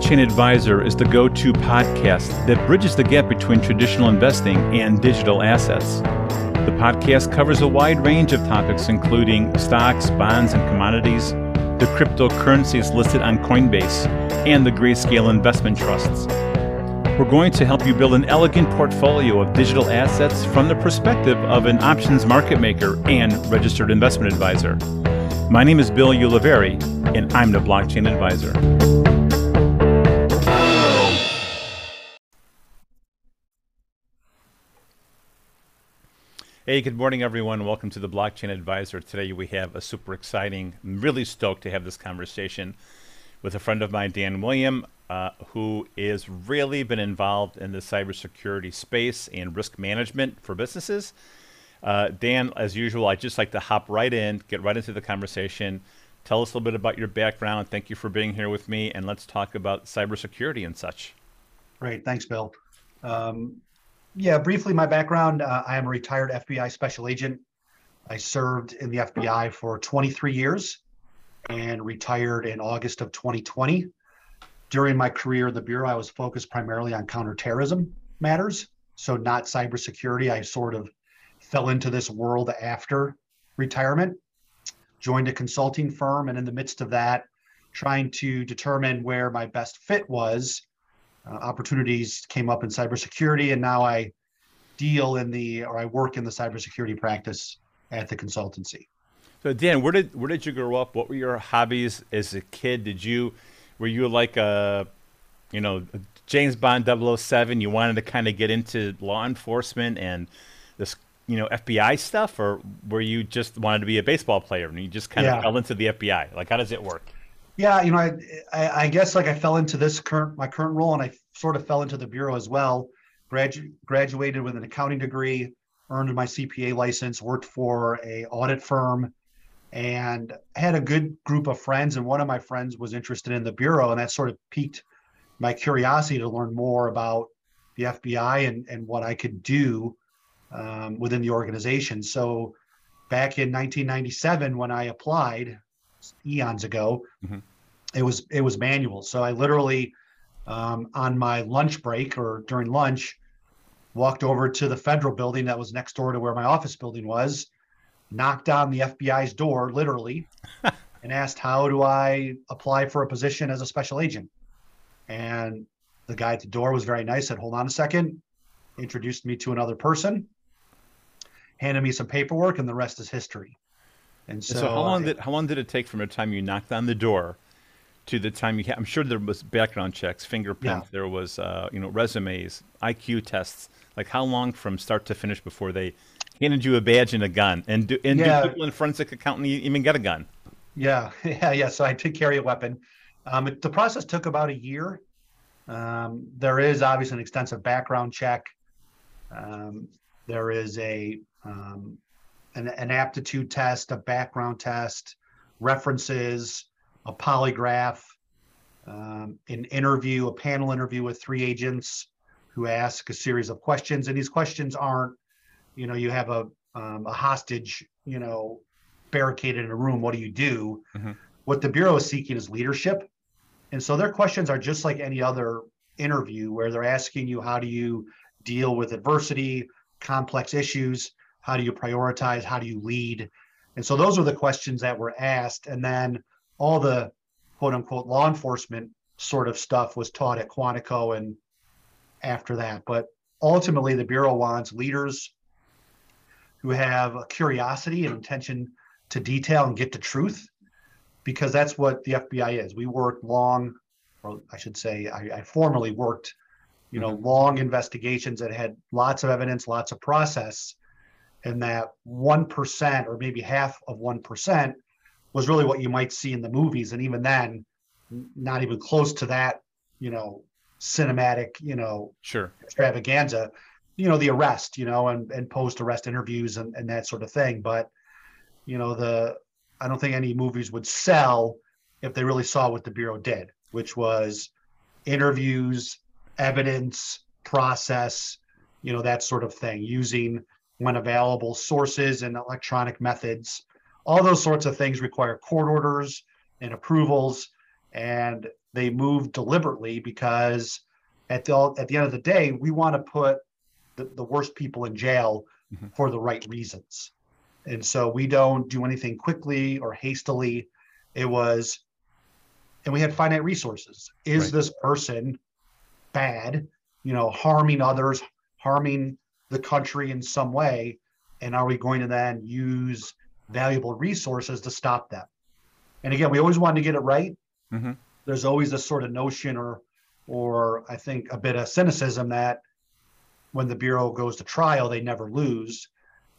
Blockchain Advisor is the go to podcast that bridges the gap between traditional investing and digital assets. The podcast covers a wide range of topics, including stocks, bonds, and commodities, the cryptocurrencies listed on Coinbase, and the Grayscale investment trusts. We're going to help you build an elegant portfolio of digital assets from the perspective of an options market maker and registered investment advisor. My name is Bill Ulivari, and I'm the Blockchain Advisor. Hey, good morning, everyone. Welcome to the Blockchain Advisor. Today we have a super exciting, really stoked to have this conversation with a friend of mine, Dan William, uh, who is really been involved in the cybersecurity space and risk management for businesses. Uh, Dan, as usual, I just like to hop right in, get right into the conversation. Tell us a little bit about your background. Thank you for being here with me, and let's talk about cybersecurity and such. Great, thanks, Bill. Um, yeah, briefly, my background uh, I am a retired FBI special agent. I served in the FBI for 23 years and retired in August of 2020. During my career in the Bureau, I was focused primarily on counterterrorism matters, so not cybersecurity. I sort of fell into this world after retirement, joined a consulting firm, and in the midst of that, trying to determine where my best fit was uh, opportunities came up in cybersecurity, and now I deal in the or I work in the cybersecurity practice at the consultancy. So Dan, where did where did you grow up? What were your hobbies as a kid? Did you were you like a you know James Bond 007? You wanted to kind of get into law enforcement and this you know FBI stuff, or were you just wanted to be a baseball player and you just kind of fell into the FBI? Like, how does it work? Yeah, you know, I, I, I guess like I fell into this current my current role, and I sort of fell into the bureau as well. Gradu- graduated with an accounting degree, earned my CPA license, worked for a audit firm, and had a good group of friends. And one of my friends was interested in the bureau, and that sort of piqued my curiosity to learn more about the FBI and and what I could do um, within the organization. So back in 1997, when I applied, eons ago, mm-hmm it was it was manual. So I literally um, on my lunch break or during lunch walked over to the federal building that was next door to where my office building was, knocked on the FBI's door literally, and asked how do I apply for a position as a special agent. And the guy at the door was very nice. Said, "Hold on a second. Introduced me to another person, handed me some paperwork, and the rest is history. And so, so how long I, did how long did it take from the time you knocked on the door to the time you had, I'm sure there was background checks, fingerprints, yeah. there was, uh, you know, resumes, IQ tests. Like how long from start to finish before they handed you a badge and a gun? And do, and yeah. do people in forensic accounting even get a gun? Yeah, yeah, yeah. So I did carry a weapon. Um, it, the process took about a year. Um, there is obviously an extensive background check. Um, there is a um, an, an aptitude test, a background test, references, a polygraph, um, an interview, a panel interview with three agents who ask a series of questions. And these questions aren't, you know, you have a um, a hostage, you know, barricaded in a room. What do you do? Mm-hmm. What the bureau is seeking is leadership, and so their questions are just like any other interview, where they're asking you how do you deal with adversity, complex issues, how do you prioritize, how do you lead, and so those are the questions that were asked, and then all the quote unquote law enforcement sort of stuff was taught at Quantico and after that. But ultimately, the Bureau wants leaders who have a curiosity and intention to detail and get to truth, because that's what the FBI is. We work long, or I should say, I, I formerly worked, you know, mm-hmm. long investigations that had lots of evidence, lots of process, and that 1% or maybe half of 1% was really what you might see in the movies, and even then, not even close to that, you know, cinematic, you know, sure extravaganza. You know, the arrest, you know, and and post arrest interviews and and that sort of thing. But you know, the I don't think any movies would sell if they really saw what the bureau did, which was interviews, evidence, process, you know, that sort of thing, using when available sources and electronic methods all those sorts of things require court orders and approvals and they move deliberately because at the at the end of the day, we want to put the, the worst people in jail mm-hmm. for the right reasons. And so we don't do anything quickly or hastily. It was, and we had finite resources. Is right. this person bad, you know, harming others, harming the country in some way? And are we going to then use valuable resources to stop them? And again, we always want to get it right. Mm-hmm. There's always this sort of notion or, or I think a bit of cynicism that when the Bureau goes to trial, they never lose.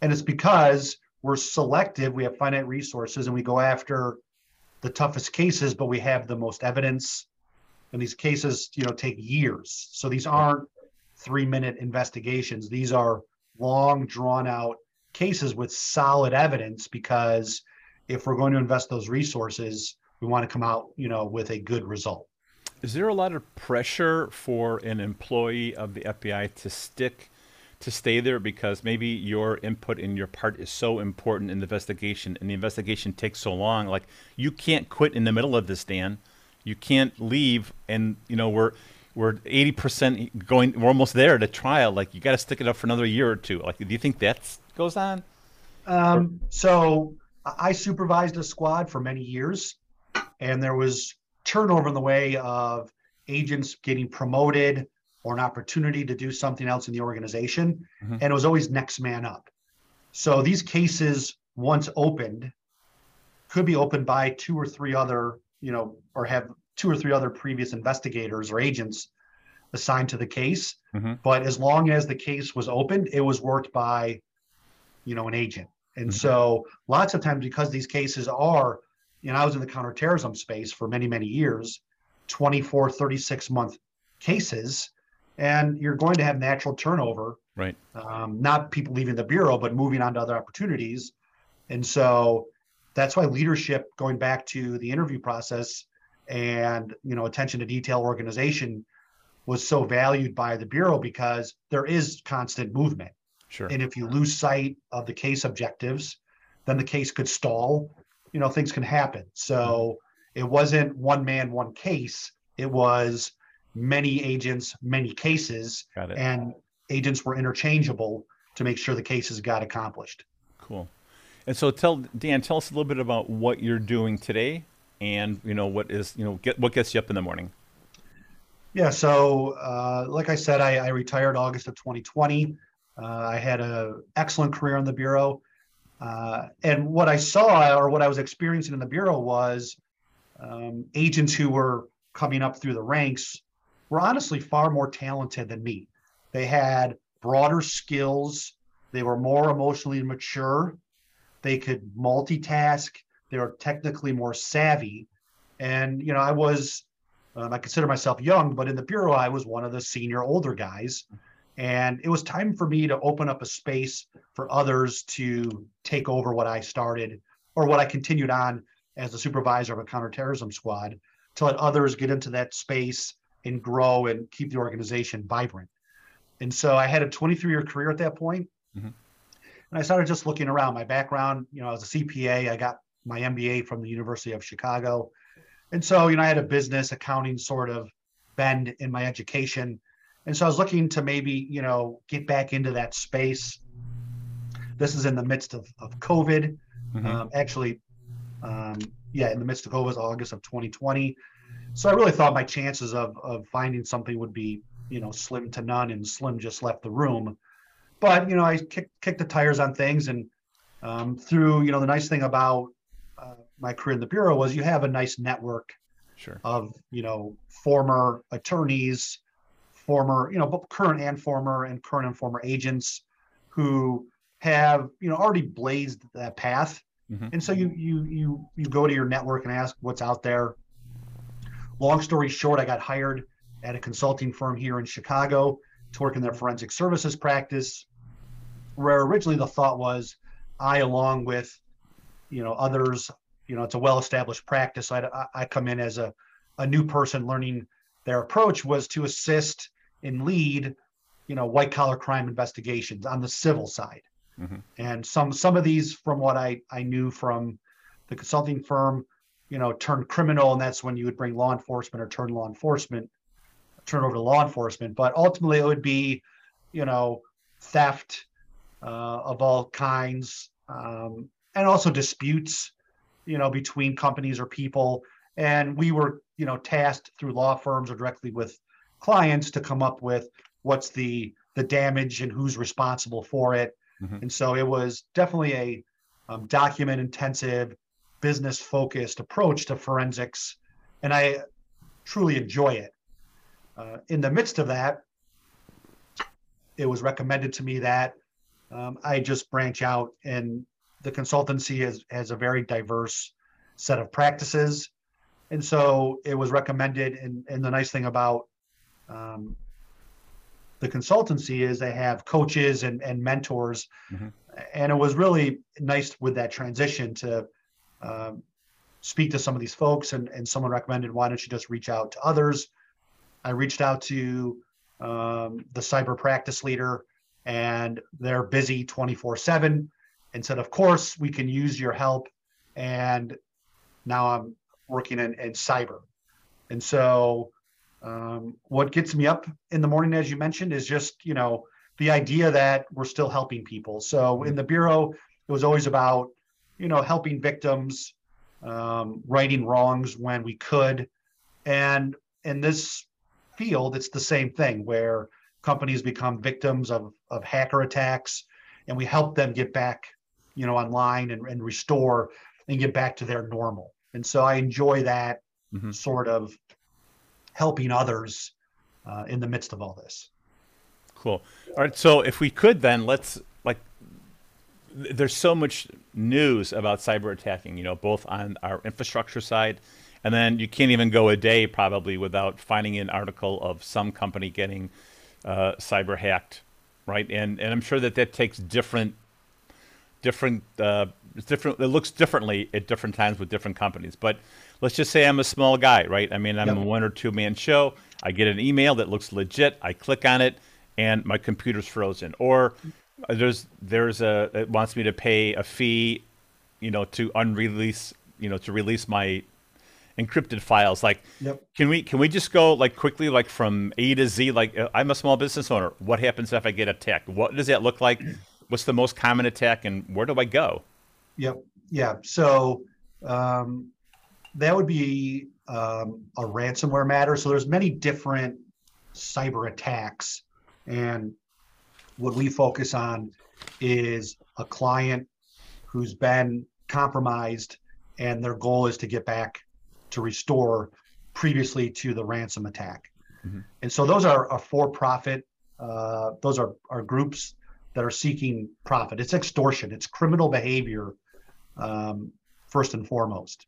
And it's because we're selective, we have finite resources, and we go after the toughest cases, but we have the most evidence. And these cases, you know, take years. So these aren't three minute investigations. These are long, drawn out cases with solid evidence because if we're going to invest those resources, we want to come out, you know, with a good result. Is there a lot of pressure for an employee of the FBI to stick to stay there because maybe your input and your part is so important in the investigation and the investigation takes so long like you can't quit in the middle of this Dan you can't leave and you know we're we're 80% going we're almost there at to trial like you got to stick it up for another year or two like do you think that goes on um, so I supervised a squad for many years, and there was turnover in the way of agents getting promoted or an opportunity to do something else in the organization. Mm-hmm. And it was always next man up. So these cases, once opened, could be opened by two or three other, you know, or have two or three other previous investigators or agents assigned to the case. Mm-hmm. But as long as the case was opened, it was worked by, you know, an agent. And mm-hmm. so lots of times because these cases are, you know, I was in the counterterrorism space for many, many years, 24, 36 month cases, and you're going to have natural turnover. Right. Um, not people leaving the bureau, but moving on to other opportunities. And so that's why leadership, going back to the interview process and you know attention to detail organization was so valued by the bureau because there is constant movement Sure. And if you lose sight of the case objectives, then the case could stall. You know, things can happen. So it wasn't one man, one case. It was many agents, many cases, and agents were interchangeable to make sure the cases got accomplished. Cool. And so tell Dan, tell us a little bit about what you're doing today and you know what is you know get what gets you up in the morning. Yeah, so uh, like I said, I, I retired August of 2020. Uh, I had an excellent career in the bureau, uh, and what I saw or what I was experiencing in the bureau was um, agents who were coming up through the ranks were honestly far more talented than me. They had broader skills. They were more emotionally mature. They could multitask. They were technically more savvy. And, you know, I was, um, I consider myself young, but in the Bureau, I was one of the senior older guys. And it was time for me to open up a space for others to take over what I started or what I continued on as the supervisor of a counterterrorism squad to let others get into that space and grow and keep the organization vibrant. And so I had a 23 year career at that point. Mm-hmm. And I started just looking around. My background, you know, as a CPA, I got my MBA from the University of Chicago. And so, you know, I had a business accounting sort of bend in my education and so I was looking to maybe, you know, get back into that space. This is in the midst of, of COVID. Mm-hmm. Um, actually, um, yeah, in the midst of COVID, August of 2020. So I really thought my chances of, of finding something would be, you know, slim to none, and Slim just left the room. But, you know, I kicked, kicked the tires on things. And um, through, you know, the nice thing about my career in the Bureau was you have a nice network sure. of, you know, former attorneys, former, you know, current and former and current and former agents who have, you know, already blazed that path. Mm-hmm. And so you you you you go to your network and ask what's out there. Long story short, I got hired at a consulting firm here in Chicago to work in their forensic services practice, where originally the thought was I, along with, you know, others, you know, it's a well-established practice. I I come in as a a new person learning their approach was to assist and lead, you know, white collar crime investigations on the civil side. Mm-hmm. And some some of these, from what I I knew from the consulting firm, you know, turn criminal, and that's when you would bring law enforcement or turn law enforcement, turn over to law enforcement. But ultimately, it would be, you know, theft uh, of all kinds, um, and also disputes, you know, between companies or people. And we were, you know, tasked through law firms or directly with clients to come up with what's the the damage and who's responsible for it. Mm-hmm. And so it was definitely a um, document intensive, business focused approach to forensics. And I truly enjoy it. Uh, in the midst of that, it was recommended to me that um, I just branch out and the consultancy has, has a very diverse set of practices. And so it was recommended. And, and the nice thing about um, the consultancy is they have coaches and, and mentors. Mm-hmm. And it was really nice with that transition to um, speak to some of these folks. And, and someone recommended, why don't you just reach out to others? I reached out to um, the cyber practice leader, and they're busy 24 7 and said, Of course, we can use your help. And now I'm working in, in cyber. And so um, what gets me up in the morning, as you mentioned, is just you know the idea that we're still helping people. So in the bureau, it was always about you know helping victims, um, righting wrongs when we could, and in this field, it's the same thing where companies become victims of of hacker attacks, and we help them get back you know online and, and restore and get back to their normal. And so I enjoy that mm-hmm. sort of helping others uh, in the midst of all this. Cool. All right. So if we could, then let's like. There's so much news about cyber attacking, you know, both on our infrastructure side, and then you can't even go a day probably without finding an article of some company getting uh, cyber hacked, right? And and I'm sure that that takes different different uh, different. It looks differently at different times with different companies, but let's just say I'm a small guy, right? I mean, I'm yep. a one or two man show. I get an email that looks legit. I click on it, and my computer's frozen. Or there's there's a it wants me to pay a fee, you know, to unrelease, you know, to release my encrypted files. Like, yep. can we can we just go like quickly, like from A to Z? Like, uh, I'm a small business owner. What happens if I get attacked? What does that look like? What's the most common attack, and where do I go? Yep. Yeah. So um, that would be um, a ransomware matter. So there's many different cyber attacks, and what we focus on is a client who's been compromised, and their goal is to get back to restore previously to the ransom attack. Mm-hmm. And so those are, a for-profit. Uh, those are, are groups that are seeking profit. It's extortion. It's criminal behavior um, first and foremost.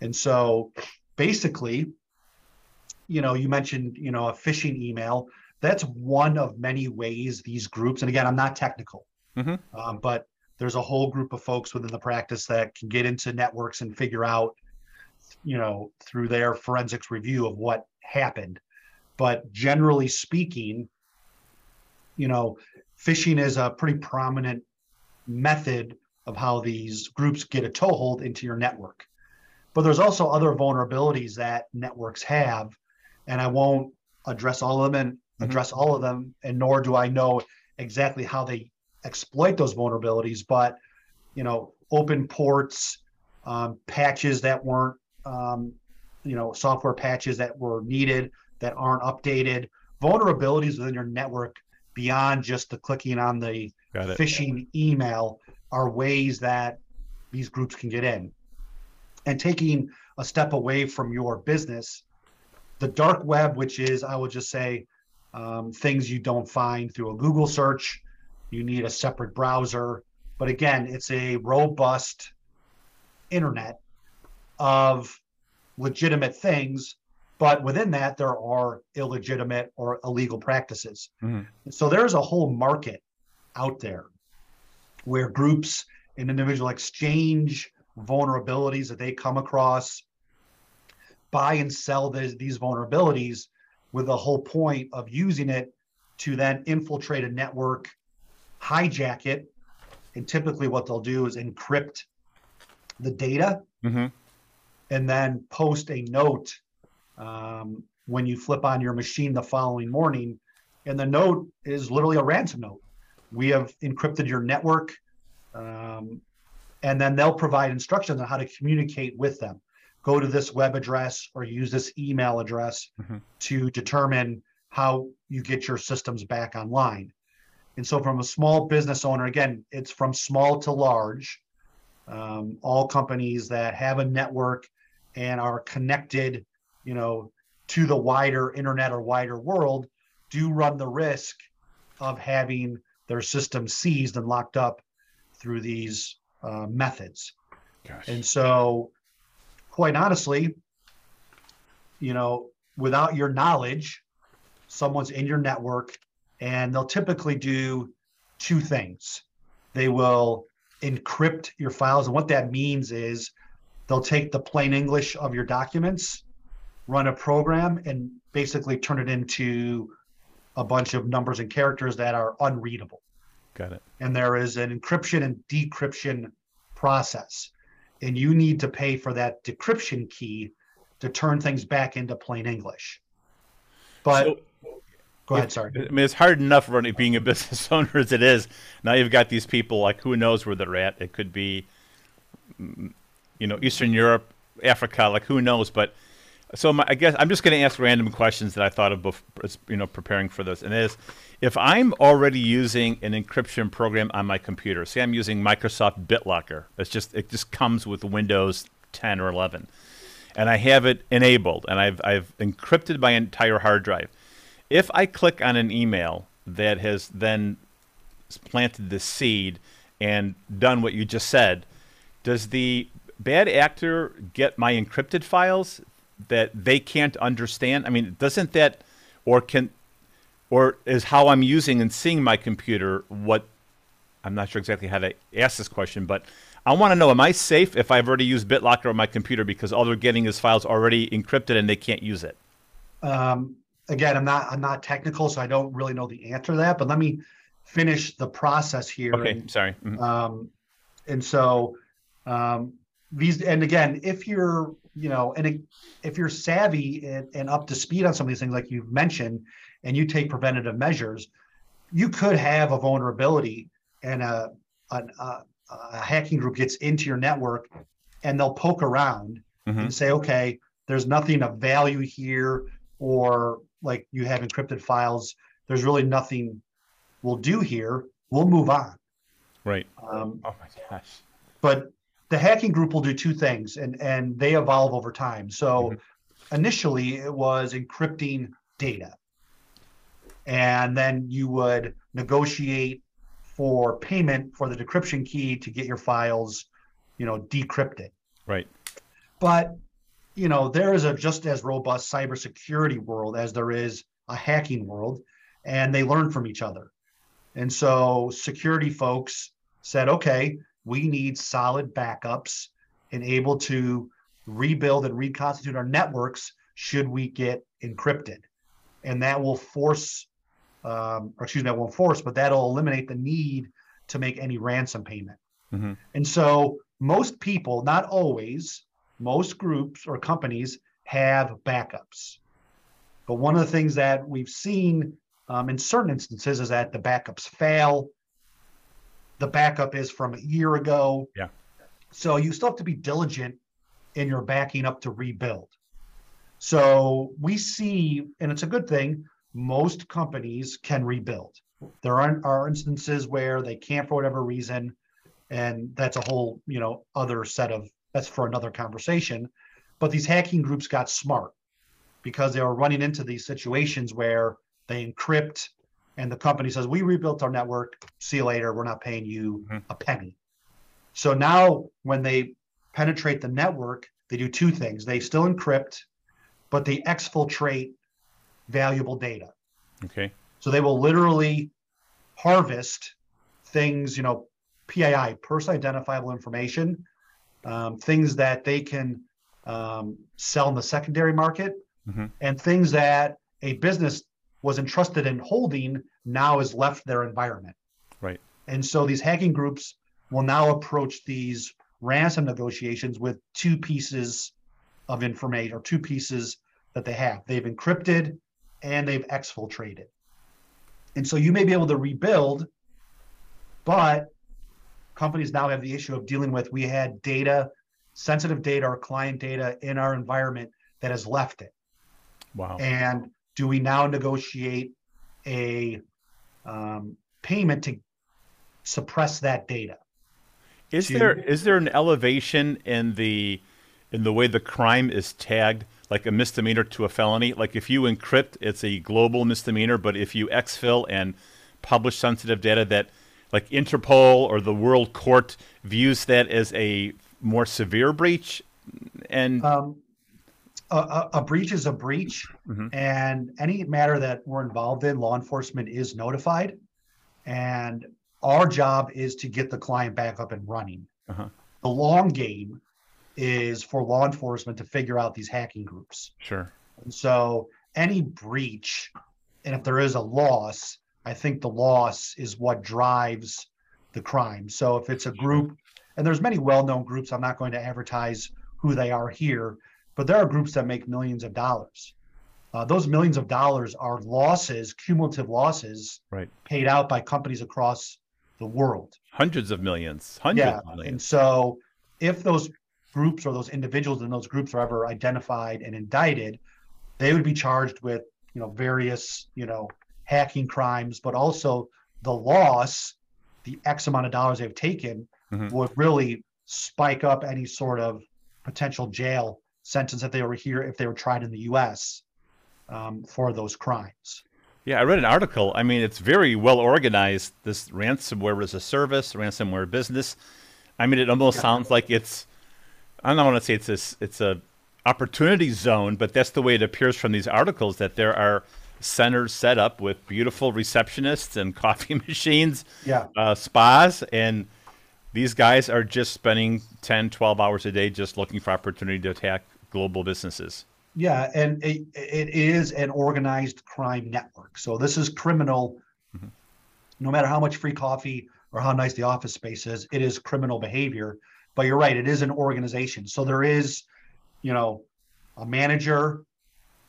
And so basically, you know, you mentioned, you know, a phishing email. That's one of many ways these groups, and again, I'm not technical, mm-hmm. um, but there's a whole group of folks within the practice that can get into networks and figure out, you know, through their forensics review of what happened. But generally speaking, you know, phishing is a pretty prominent method of how these groups get a toehold into your network. But there's also other vulnerabilities that networks have, and I won't address all of them and mm-hmm. address all of them, and nor do I know exactly how they exploit those vulnerabilities. But you know, open ports, um, patches that weren't, um, you know, software patches that were needed that aren't updated, vulnerabilities within your network beyond just the clicking on the phishing email are ways that these groups can get in and taking a step away from your business. The dark web, which is, I will just say, um, things you don't find through a Google search, you need a separate browser. But again, it's a robust internet of legitimate things, but within that, there are illegitimate or illegal practices. Mm-hmm. So there's a whole market out there where groups and individual exchange vulnerabilities that they come across, buy and sell these, these vulnerabilities with the whole point of using it to then infiltrate a network, hijack it, and typically what they'll do is encrypt the data. Mm-hmm. and then post a note um, when you flip on your machine the following morning. And the note is literally a ransom note. We have encrypted your network. Um, and then they'll provide instructions on how to communicate with them. Go to this web address or use this email address mm-hmm. to determine how you get your systems back online. And so, from a small business owner, again, it's from small to large. Um, all companies that have a network and are connected, you know, to the wider internet or wider world, do run the risk of having their system seized and locked up through these uh, methods. Gosh. And so, quite honestly, you know, without your knowledge, someone's in your network and they'll typically do two things. They will encrypt your files. And what that means is they'll take the plain English of your documents, run a program, and basically turn it into a bunch of numbers and characters that are unreadable. Got it. And there is an encryption and decryption process. And you need to pay for that decryption key to turn things back into plain English. But so, go ahead, sorry. I mean, it's hard enough running being a business owner as it is. Now you've got these people like who knows where they're at. It could be, mm, you know, Eastern Europe, Africa, like who knows. But so my, I guess I'm just going to ask random questions that I thought of, before, you know, preparing for this. And is if I'm already using an encryption program on my computer, say I'm using Microsoft BitLocker, it's just it just comes with Windows 10 or 11, and I have it enabled, and I've I've encrypted my entire hard drive. If I click on an email that has then planted the seed and done what you just said, does the bad actor get my encrypted files that they can't understand? I mean, doesn't that, or can, or is how I'm using and seeing my computer what? I'm not sure exactly how to ask this question, but I want to know: Am I safe if I've already used BitLocker on my computer because all they're getting is files already encrypted and they can't use it? Um, again, I'm not I'm not technical, so I don't really know the answer to that. But let me finish the process here. Okay, and, sorry. Mm-hmm. Um, and so um, these, and again, if you're you know, and if you're savvy and, and up to speed on some of these things, like you've mentioned, and you take preventative measures, you could have a vulnerability and a, a, a hacking group gets into your network and they'll poke around mm-hmm. and say, okay, there's nothing of value here, or like you have encrypted files, there's really nothing we'll do here. We'll move on. Right. Um, oh my gosh. But the hacking group will do two things and and they evolve over time. So mm-hmm. initially it was encrypting data. And then you would negotiate for payment for the decryption key to get your files you know decrypted. Right. But you know there is a just as robust cybersecurity world as there is a hacking world and they learn from each other. And so security folks said okay we need solid backups and able to rebuild and reconstitute our networks should we get encrypted. And that will force, um, or excuse me, that won't force, but that'll eliminate the need to make any ransom payment. Mm-hmm. And so most people, not always, most groups or companies have backups. But one of the things that we've seen um, in certain instances is that the backups fail the backup is from a year ago. Yeah. So you still have to be diligent in your backing up to rebuild. So we see, and it's a good thing, most companies can rebuild. There are, are instances where they can't for whatever reason, and that's a whole, you know, other set of that's for another conversation. But these hacking groups got smart because they were running into these situations where they encrypt and the company says we rebuilt our network. See you later. We're not paying you mm-hmm. a penny. So now when they penetrate the network they do two things. They still encrypt but they exfiltrate valuable data. Okay. So they will literally harvest things you know pii personally identifiable information um, things that they can um, sell in the secondary market mm-hmm. and things that a business was entrusted in holding now has left their environment. Right. And so these hacking groups will now approach these ransom negotiations with two pieces of information or two pieces that they have. They've encrypted and they've exfiltrated. And so you may be able to rebuild, but companies now have the issue of dealing with we had data, sensitive data or client data in our environment that has left it. Wow. And do we now negotiate a um, payment to suppress that data? Is to, there is there an elevation in the in the way the crime is tagged, like a misdemeanor to a felony? Like if you encrypt, it's a global misdemeanor, but if you exfil and publish sensitive data that like Interpol or the World Court views that as a more severe breach and um, a, a, breach is a breach mm-hmm. and any matter that we're involved in law enforcement is notified and our job is to get the client back up and running uh-huh. the long game is for law enforcement to figure out these hacking groups sure and so any breach and if there is a loss i think the loss is what drives the crime so if it's a group and there's many well-known groups i'm not going to advertise who they are here but there are groups that make millions of dollars. Uh, those millions of dollars are losses, cumulative losses, right. paid out by companies across the world. Hundreds of millions. Hundreds yeah. of millions. And so, if those groups or those individuals in those groups are ever identified and indicted, they would be charged with, you know, various, you know, hacking crimes, but also the loss, the X amount of dollars they've taken, mm-hmm. would really spike up any sort of potential jail sentence if they were here if they were tried in the U.S. Um, for those crimes. Yeah, I read an article. I mean, it's very well organized. This ransomware as a service, ransomware business. I mean, it almost yeah. sounds like it's. I don't want to say it's a, it's a opportunity zone, but that's the way it appears from these articles that there are centers set up with beautiful receptionists and coffee machines, yeah, uh, spas, and these guys are just spending 10, 12 hours a day just looking for opportunity to attack global businesses. Yeah, and it, it is an organized crime network. So this is criminal. Mm-hmm. No matter how much free coffee or how nice the office space is, it is criminal behavior. But you're right, it is an organization. So there is, you know, a manager.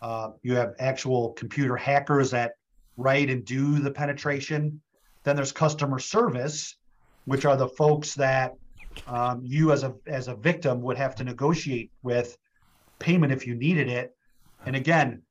Uh, you have actual computer hackers that write and do the penetration. Then there's customer service, which are the folks that um, you as a as a victim would have to negotiate with payment if you needed it. And again,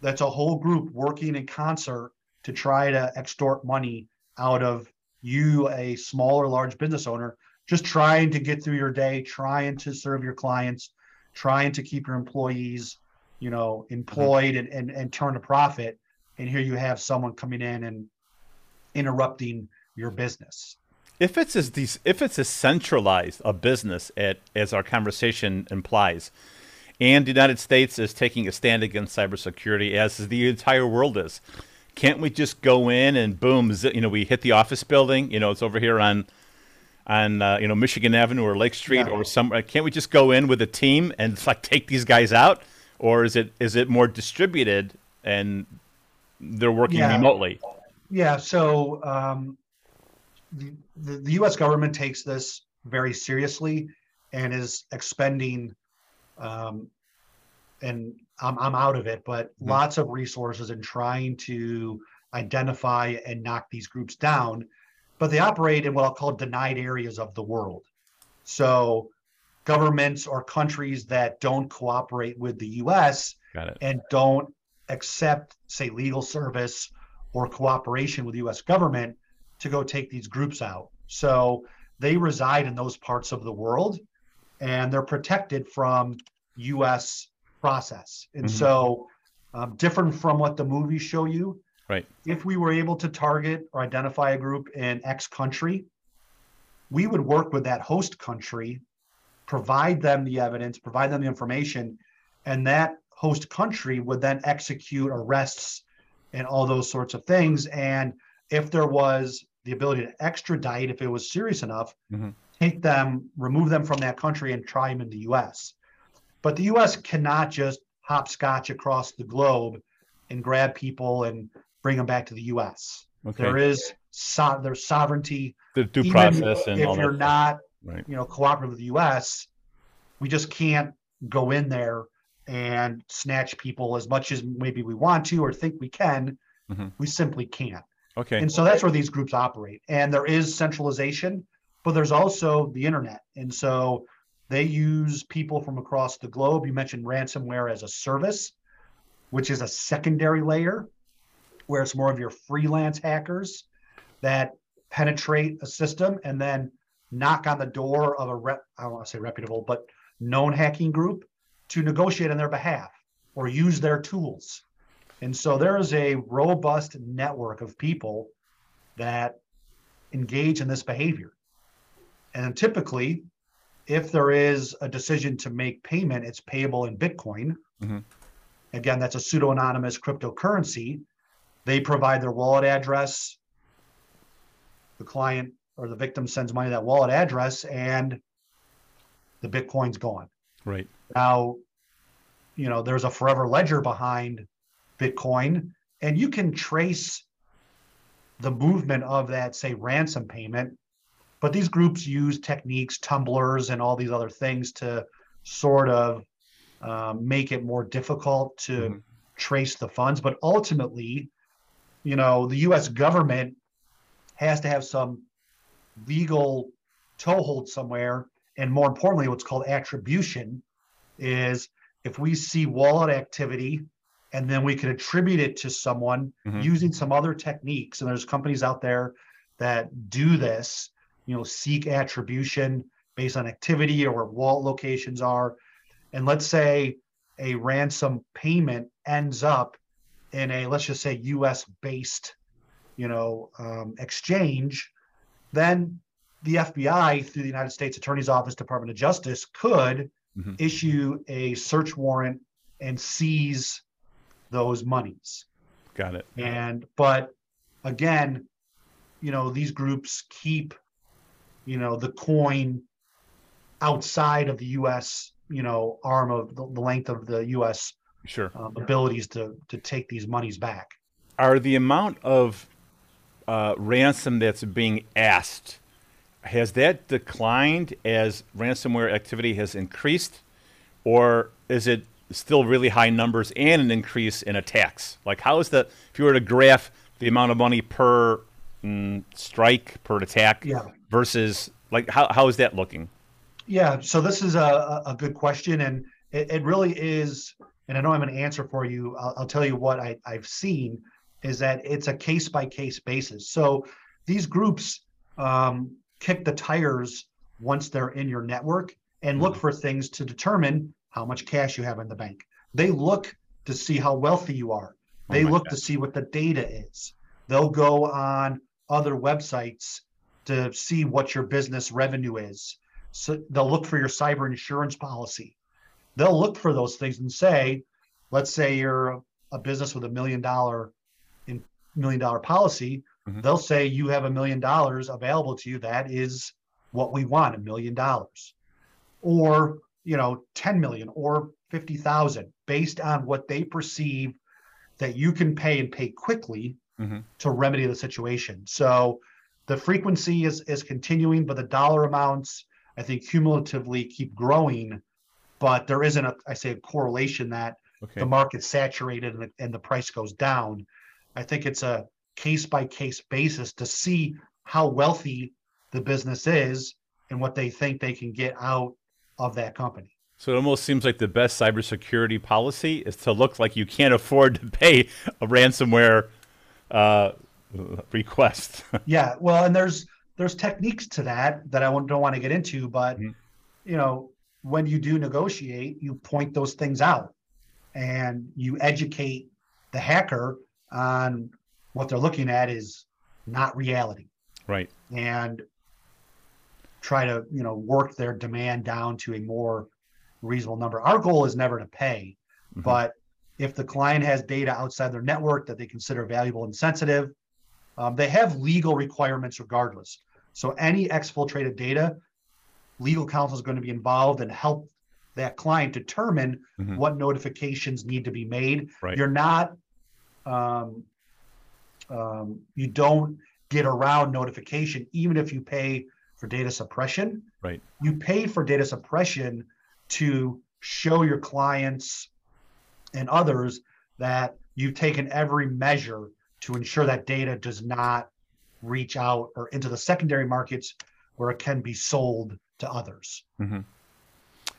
that's a whole group working in concert to try to extort money out of you, a small or large business owner, just trying to get through your day, trying to serve your clients, trying to keep your employees, you know, employed and, and, and turn a profit. And here you have someone coming in and interrupting your business. If it's as these, if it's as centralized a business at, as our conversation implies, and the United States is taking a stand against cybersecurity as the entire world is, can't we just go in and boom, you know, we hit the office building, you know, it's over here on on uh, you know Michigan Avenue or Lake Street yeah. or somewhere. Can't we just go in with a team and like take these guys out, or is it is it more distributed and they're working yeah. remotely? Yeah. So um, the, the, U.S. government takes this very seriously and is expending, um, and I'm, I'm out of it, but mm-hmm. lots of resources in trying to identify and knock these groups down. But they operate in what I'll call denied areas of the world. So governments or countries that don't cooperate with the U.S. and don't accept, say, legal service or cooperation with the U.S. government to go take these groups out. So they reside in those parts of the world and they're protected from US process. And mm-hmm. so, um, different from what the movies show you. Right. If we were able to target or identify a group in X country, we would work with that host country, provide them the evidence, provide them the information, and that host country would then execute arrests and all those sorts of things. And if there was the ability to extradite if it was serious enough, mm-hmm. take them, remove them from that country, and try them in the U.S. But the U.S. cannot just hopscotch across the globe and grab people and bring them back to the U.S. Okay. There is so, there's sovereignty. The due process and if you're not, right. you know, cooperative with the U.S., we just can't go in there and snatch people as much as maybe we want to or think we can. Mm-hmm. We simply can't. Okay. And so that's where these groups operate. And there is centralization, but there's also the internet. And so they use people from across the globe. You mentioned ransomware as a service, which is a secondary layer where it's more of your freelance hackers that penetrate a system and then knock on the door of a rep, I don't want to say reputable, but known hacking group to negotiate on their behalf or use their tools. And so there is a robust network of people that engage in this behavior. And typically, if there is a decision to make payment, it's payable in Bitcoin. Mm-hmm. Again, that's a pseudo anonymous cryptocurrency. They provide their wallet address. The client or the victim sends money to that wallet address and the Bitcoin's gone. Right. Now, you know, there's a forever ledger behind Bitcoin, and you can trace the movement of that, say, ransom payment. But these groups use techniques, tumblers, and all these other things to sort of um, make it more difficult to mm-hmm. trace the funds. But ultimately, you know, the U.S. government has to have some legal toehold somewhere. And more importantly, what's called attribution is if we see wallet activity and then we can attribute it to someone mm-hmm. using some other techniques. And there's companies out there that do this, you know, seek attribution based on activity or where wallet locations are. And let's say a ransom payment ends up in a, let's just say, US based, you know, um, exchange then the FBI, through the United States Attorney's Office, Department of Justice, could mm-hmm. issue a search warrant and seize those monies. Got it. And but again, you know, these groups keep, you know, the coin outside of the U.S. You know, arm of the, the length of the U.S. Sure. Um, abilities to to take these monies back. Are the amount of uh, ransom that's being asked, has that declined as ransomware activity has increased, or is it still really high numbers and an increase in attacks? Like, how is the if you were to graph the amount of money per mm, strike per attack yeah. versus like how how is that looking? Yeah, so this is a, a good question, and it, it really is. And I know I'm going to answer for you. I'll, I'll tell you what I, I've seen is that it's a case by case basis. So these groups um, kick the tires once they're in your network and look mm-hmm. for things to determine how much cash you have in the bank. They look to see how wealthy you are. Oh they oh look God. to see what the data is. They'll go on other websites to see what your business revenue is. So they'll look for your cyber insurance policy. They'll look for those things and say, let's say you're a business with a million dollar in million dollar policy, mm-hmm. they'll say you have a million dollars available to you. That is what we want, a million dollars. Or, you know, 10 million or 50,000 based on what they perceive that you can pay and pay quickly mm-hmm. to remedy the situation. So the frequency is is continuing, but the dollar amounts I think cumulatively keep growing. But there isn't a I say a correlation that okay. the market's saturated and the, and the price goes down. I think it's a case by case basis to see how wealthy the business is and what they think they can get out of that company. So it almost seems like the best cybersecurity policy is to look like you can't afford to pay a ransomware uh, request. yeah, well, and there's there's techniques to that that I don't want to get into, but mm-hmm. you know, when you do negotiate, you point those things out and you educate the hacker on what they're looking at is not reality. Right. And try to, you know, work their demand down to a more reasonable number. Our goal is never to pay, mm-hmm. but if the client has data outside their network that they consider valuable and sensitive, um, they have legal requirements regardless. So any exfiltrated data, legal counsel is going to be involved and help that client determine mm-hmm. what notifications need to be made. Right. You're not um, um, you don't get around notification, even if you pay for data suppression. Right. You pay for data suppression to show your clients and others that you've taken every measure to ensure that data does not reach out or into the secondary markets where it can be sold to others. Mm-hmm.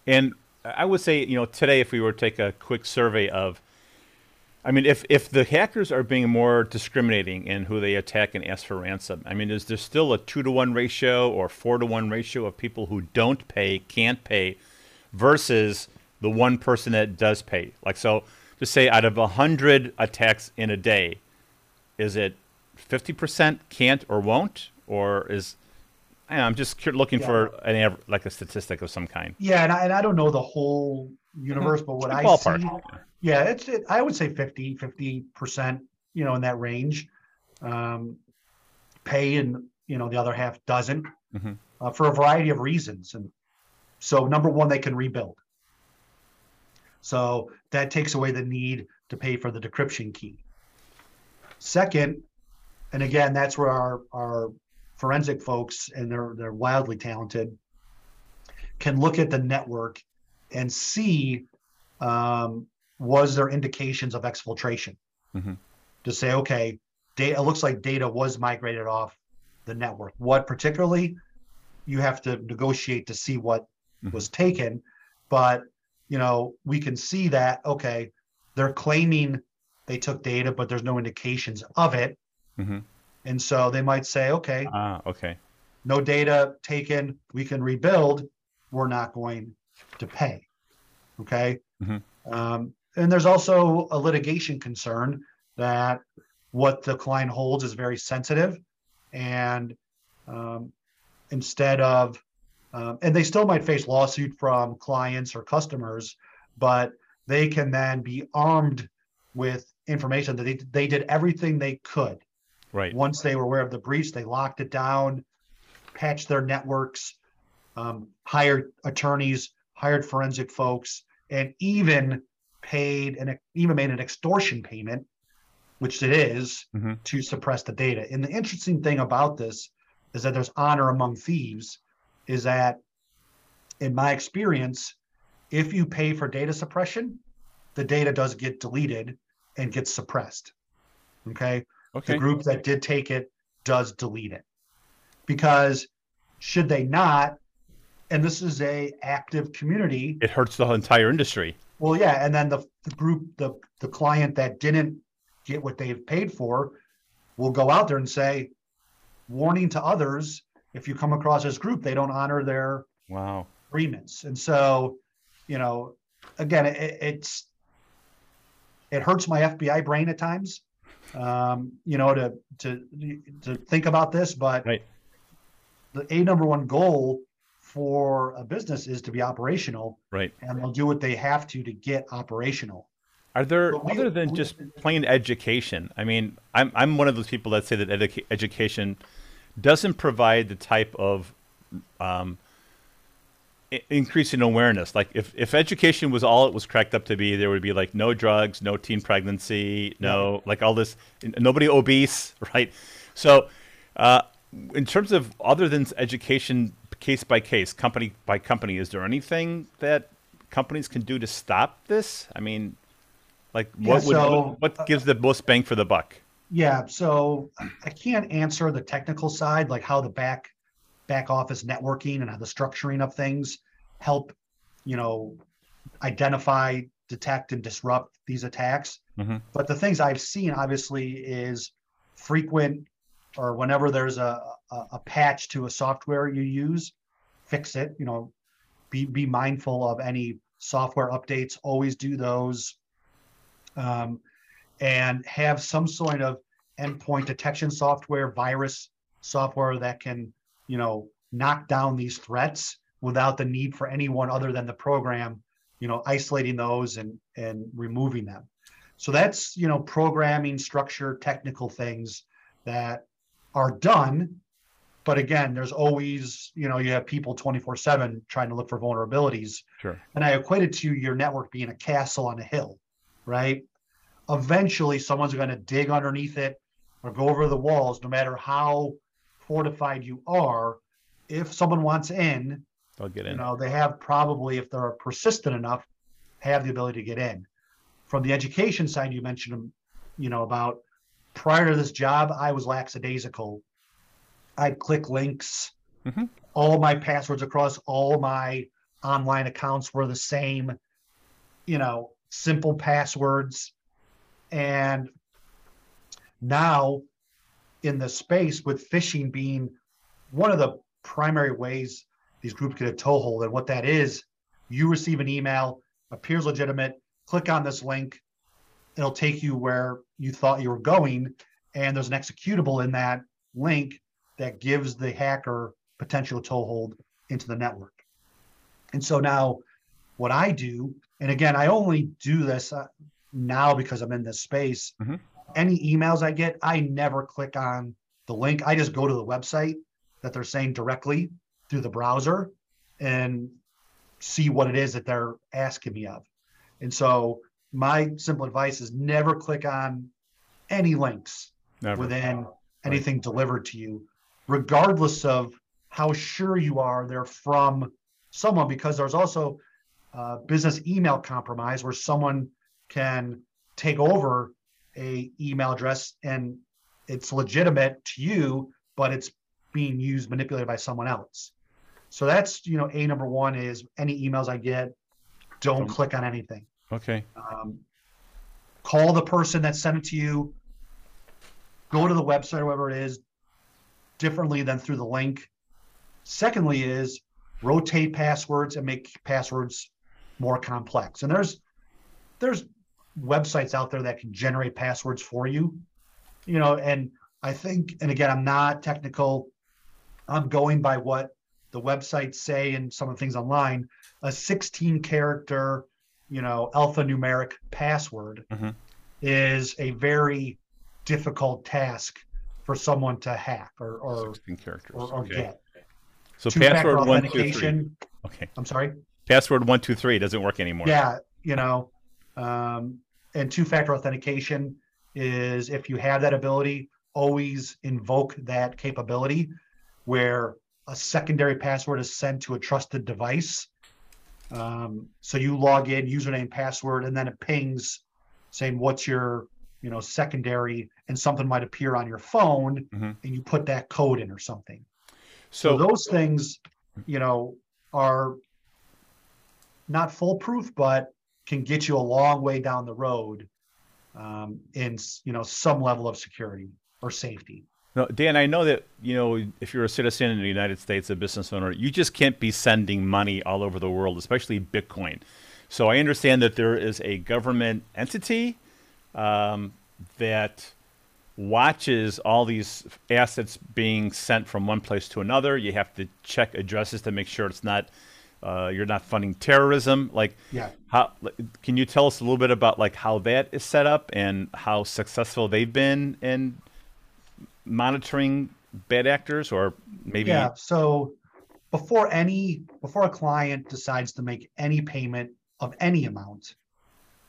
And I would say, you know, today, if we were to take a quick survey of, I mean, if, if the hackers are being more discriminating in who they attack and ask for ransom, I mean, is there still a two to one ratio or four to one ratio of people who don't pay, can't pay, versus the one person that does pay? Like, so just say out of a hundred attacks in a day, is it 50% can't or won't, or is I'm just looking yeah. for an like a statistic of some kind. Yeah, and I, and I don't know the whole universe, but what I ballpark. see, yeah, it's it, I would say 50, 50 percent, you know, in that range. Um, pay and you know the other half doesn't mm-hmm. uh, for a variety of reasons, and so number one, they can rebuild. So that takes away the need to pay for the decryption key. Second, and again, that's where our our forensic folks, and they're they're wildly talented, can look at the network and see um, was there indications of exfiltration mm-hmm. to say, okay, data looks like data was migrated off the network. What particularly you have to negotiate to see what mm-hmm. was taken, but you know we can see that okay, they're claiming they took data, but there's no indications of it. Mm-hmm. And so they might say, okay, ah, okay, no data taken, we can rebuild. We're not going to pay. Okay. Mm-hmm. Um, and there's also a litigation concern that what the client holds is very sensitive. And um, instead of, um, and they still might face lawsuit from clients or customers, but they can then be armed with information that they, they did everything they could Right. Once they were aware of the breach, they locked it down, patched their networks, um, hired attorneys, hired forensic folks, and even paid and even made an extortion payment, which it is, mm-hmm. to suppress the data. And the interesting thing about this is that there's honor among thieves, is that in my experience, if you pay for data suppression, the data does get deleted and gets suppressed. Okay. Okay. The group that did take it does delete it. Because should they not, and this is a active community, it hurts the entire industry. Well, yeah, and then the, the group, the the client that didn't get what they've paid for, will go out there and say, warning to others: if you come across this group, they don't honor their wow agreements, and so, you know, again, it, it's it hurts my FBI brain at times um, you know, to to to think about this. But right. the a number one goal for a business is to be operational, right? And they'll do what they have to to get operational. Are there we, other than we, just plain education? I mean, I'm I'm one of those people that say that edu- education doesn't provide the type of um, increasing awareness. Like if, if education was all it was cracked up to be, there would be like no drugs, no teen pregnancy, no like all this, nobody obese, right? So, uh, in terms of other than education, case by case, company by company, is there anything that companies can do to stop this? I mean, like what yeah, so, what, what gives the most bang for the buck? Yeah, so I can't answer the technical side, like how the back back office networking and how the structuring of things help, you know, identify, detect, and disrupt these attacks. Mm-hmm. But the things I've seen, obviously, is frequent or whenever there's a, a, a patch to a software you use, fix it. You know, be be mindful of any software updates. Always do those, um, and have some sort of endpoint detection software, virus software that can you know, knock down these threats without the need for anyone other than the program, you know, isolating those and and removing them. So that's, you know, programming, structure, technical things that are done. But again, there's always, you know, you have people 24 7 trying to look for vulnerabilities. Sure. And I equate it to your network being a castle on a hill, right? Eventually, someone's going to dig underneath it or go over the walls, no matter how fortified you are, if someone wants in, they'll get in. You know, they have probably, if they're persistent enough, have the ability to get in. From the education side, you mentioned, you know, about prior to this job, I was lackadaisical. I'd click links. Mhm. All my passwords across all my online accounts were the same, you know, simple passwords. And now in the space with phishing being one of the primary ways these groups get a toehold. And what that is, you receive an email, appears legitimate, click on this link, it'll take you where you thought you were going. And there's an executable in that link that gives the hacker potential toehold into the network. And so now what I do, and again, I only do this uh, now because I'm in this space. Mhm. Any emails I get, I never click on the link. I just go to the website that they're saying directly through the browser and see what it is that they're asking me of. And so my simple advice is never click on any links Never. within anything delivered to you, regardless of how sure you are they're from someone, because there's also uh, business email compromise where someone can take over a email address and it's legitimate to you, but it's being used manipulated by someone else. So that's you know a number one is any emails I get, don't Don't- click on anything Okay. um, call the person that sent it to you. Go to the website or whatever it is differently than through the link. Secondly is rotate passwords and make passwords more complex. And there's there's websites out there that can generate passwords for you you know and i think and again i'm not technical. I'm going by what the websites say and some of the things online. A 16 character you know alphanumeric password Mhm. is a very difficult task for someone to hack or or, characters. or, or okay. get So two-factor password one two three. Okay. i'm sorry Password one two three doesn't work anymore. yeah you know um, and two-factor authentication is if you have that ability always invoke that capability where a secondary password is sent to a trusted device um, so you log in username password and then it pings saying what's your you know secondary and something might appear on your phone Mhm. and you put that code in or something so So those things, you know, are not foolproof, but can get you a long way down the road um, in you know some level of security or safety. No, Dan, I know that you know if you're a citizen in the United States, a business owner, you just can't be sending money all over the world, especially Bitcoin. So I understand that there is a government entity um, that watches all these assets being sent from one place to another. You have to check addresses to make sure it's not uh, you're not funding terrorism. Like, Yeah. how can you tell us a little bit about like how that is set up and how successful they've been in monitoring bad actors or maybe Yeah. So before any before a client decides to make any payment of any amount,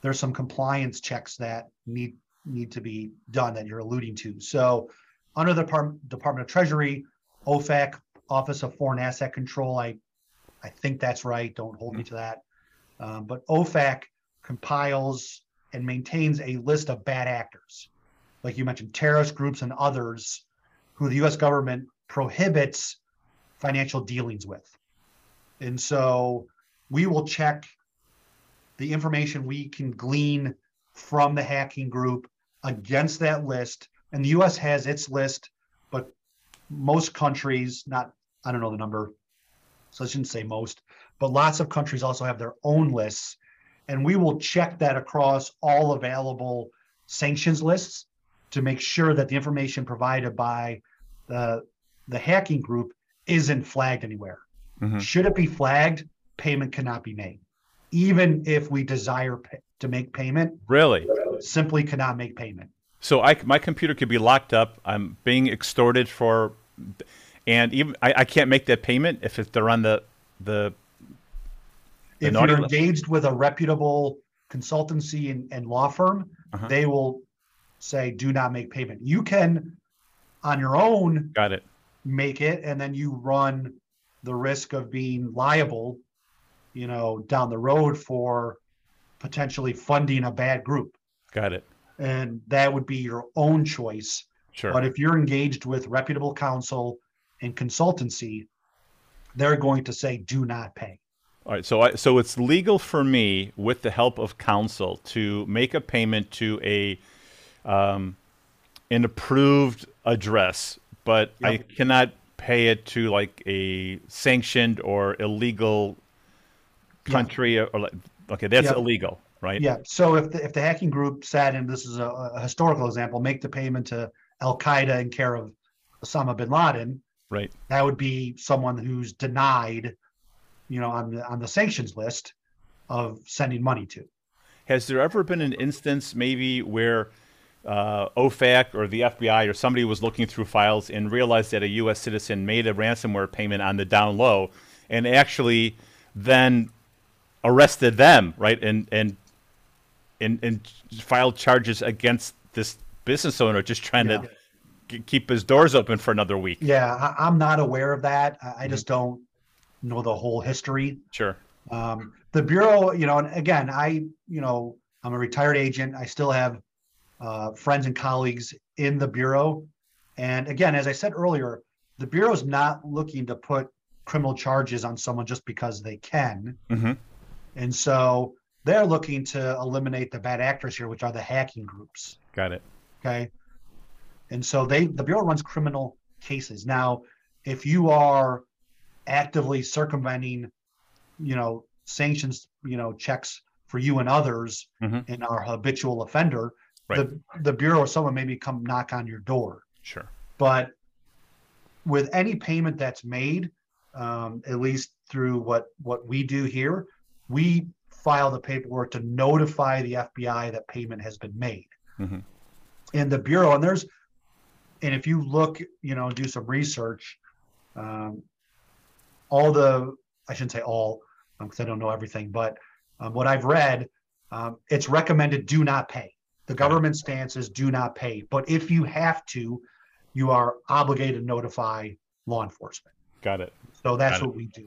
there's some compliance checks that need need to be done that you're alluding to. So under the Department, Department of Treasury, OFAC, Office of Foreign Asset Control, I I think that's right. Don't hold me to that. Um, but OFAC compiles and maintains a list of bad actors, like you mentioned, terrorist groups and others who the U.S. government prohibits financial dealings with. And so we will check the information we can glean from the hacking group against that list. And the US has its list, but most countries, not, I don't know the number, so I shouldn't say most, but lots of countries also have their own lists. And we will check that across all available sanctions lists to make sure that the information provided by the, the hacking group isn't flagged anywhere. Mhm. Should it be flagged, payment cannot be made. Even if we desire pa- to make payment, really simply cannot make payment. so I, my computer could be locked up i'm being extorted for and even I, I can't make that payment if they're on the the The If you're list. engaged with a reputable consultancy and, and law firm, Uh-huh. they will say, do not make payment. You can, on your own, got it make it, and then you run the risk of being liable, you know, down the road for potentially funding a bad group. Got it. And that would be your own choice. Sure. But if you're engaged with reputable counsel and consultancy, they're going to say do not pay. All right, so I, so it's legal for me, with the help of counsel, to make a payment to a um, an approved address, but I cannot pay it to like a sanctioned or illegal country. Or, like, okay, that's Yep. illegal, right? Yeah. So if the, if the hacking group said, and this is a, a historical example, make the payment to Al Qaeda in care of Osama bin Laden, Right. that would be someone who's denied, you know, on the on the sanctions list of sending money to. Has there ever been an instance, maybe, where uh, OFAC or the FBI or somebody was looking through files and realized that a U.S. citizen made a ransomware payment on the down low, and actually then arrested them, right, and and and, and filed charges against this business owner just trying Yeah. to k- keep his doors open for another week? Yeah, I, I'm not aware of that. I, I just don't know the whole history. Sure. Um, the bureau, you know, and again, I, you know, I'm a retired agent. I still have uh, friends and colleagues in the bureau, and again, as I said earlier, the bureau is not looking to put criminal charges on someone just because they can, hmm and so they're looking to eliminate the bad actors here, which are the hacking groups. Got it. Okay. And so they the bureau runs criminal cases. Now, if you are actively circumventing, you know, sanctions, you know, checks for you and others Mhm. and are habitual offender, Right. the the bureau or someone maybe come knock on your door. Sure. But with any payment that's made, um, at least through what what we do here, we file the paperwork to notify the FBI that payment has been made. Mhm. And the bureau, and there's, and if you look, you know, do some research, um, all the I shouldn't say all because I don't know everything, but um, what I've read, um, it's recommended do not pay. The government stance is do not pay, but if you have to, you are obligated to notify law enforcement. Got it. So that's it. what we do.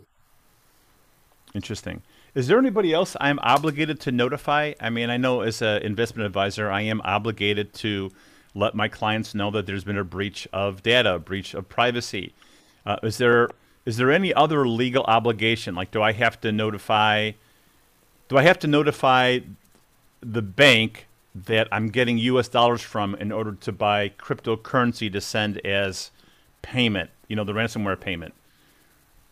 Interesting. Is there anybody else I'm obligated to notify? I mean, I know as an investment advisor, I am obligated to let my clients know that there's been a breach of data, a breach of privacy. Uh, is there is there any other legal obligation? Like, do I have to notify? Do I have to notify the bank that I'm getting U.S. dollars from in order to buy cryptocurrency to send as payment? You know, the ransomware payment.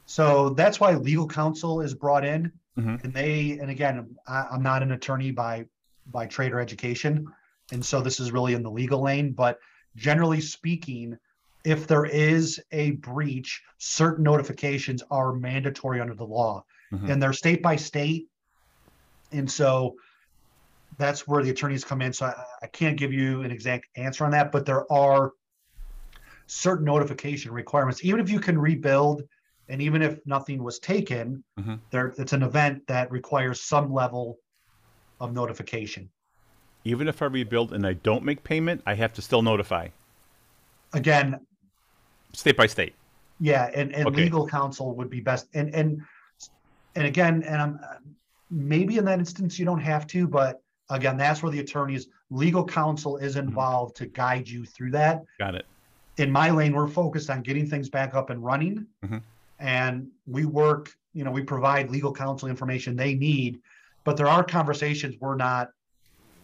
So that's why legal counsel is brought in, Mhm. and they, and again, I, I'm not an attorney by by trade or education, and so this is really in the legal lane. But generally speaking, if there is a breach, certain notifications are mandatory under the law, Mhm. and they're state by state, and so that's where the attorneys come in. So I, I can't give you an exact answer on that, but there are certain notification requirements. Even if you can rebuild, and even if nothing was taken, Mhm. there it's an event that requires some level of notification. Even if I rebuild and I don't make payment, I have to still notify Again, state by state. yeah, and, and Okay. legal counsel would be best. And and and again, and I'm maybe in that instance you don't have to, but again, that's where the attorneys, legal counsel is Mm-hmm. involved to guide you through that. Got it. in my lane, we're focused on getting things back up and running. Mhm. And we work, you know, we provide legal counsel information they need, but there are conversations we're not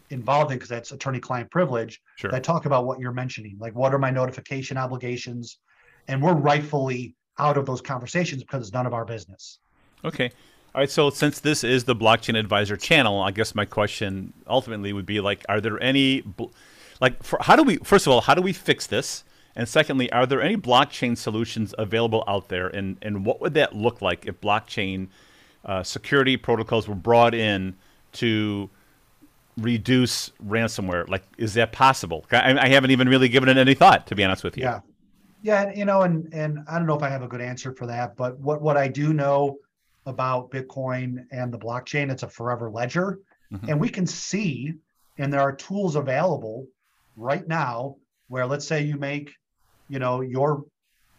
involved in because that's attorney client privilege Sure. that talk about what you're mentioning. Like, what are my notification obligations? And we're rightfully out of those conversations because it's none of our business. Okay. All right. So since this is the blockchain advisor channel, I guess my question ultimately would be like, are there any, like, for, how do we, first of all, how do we fix this? And secondly, are there any blockchain solutions available out there? And, and what would that look like if blockchain uh, security protocols were brought in to reduce ransomware? Like, is that possible? I, I haven't even really given it any thought, to be honest with you. Yeah. Yeah, you know, and and I don't know if I have a good answer for that, but what what I do know about Bitcoin and the blockchain, it's a forever ledger, Mhm. and we can see, and there are tools available right now where let's say you make, you know, your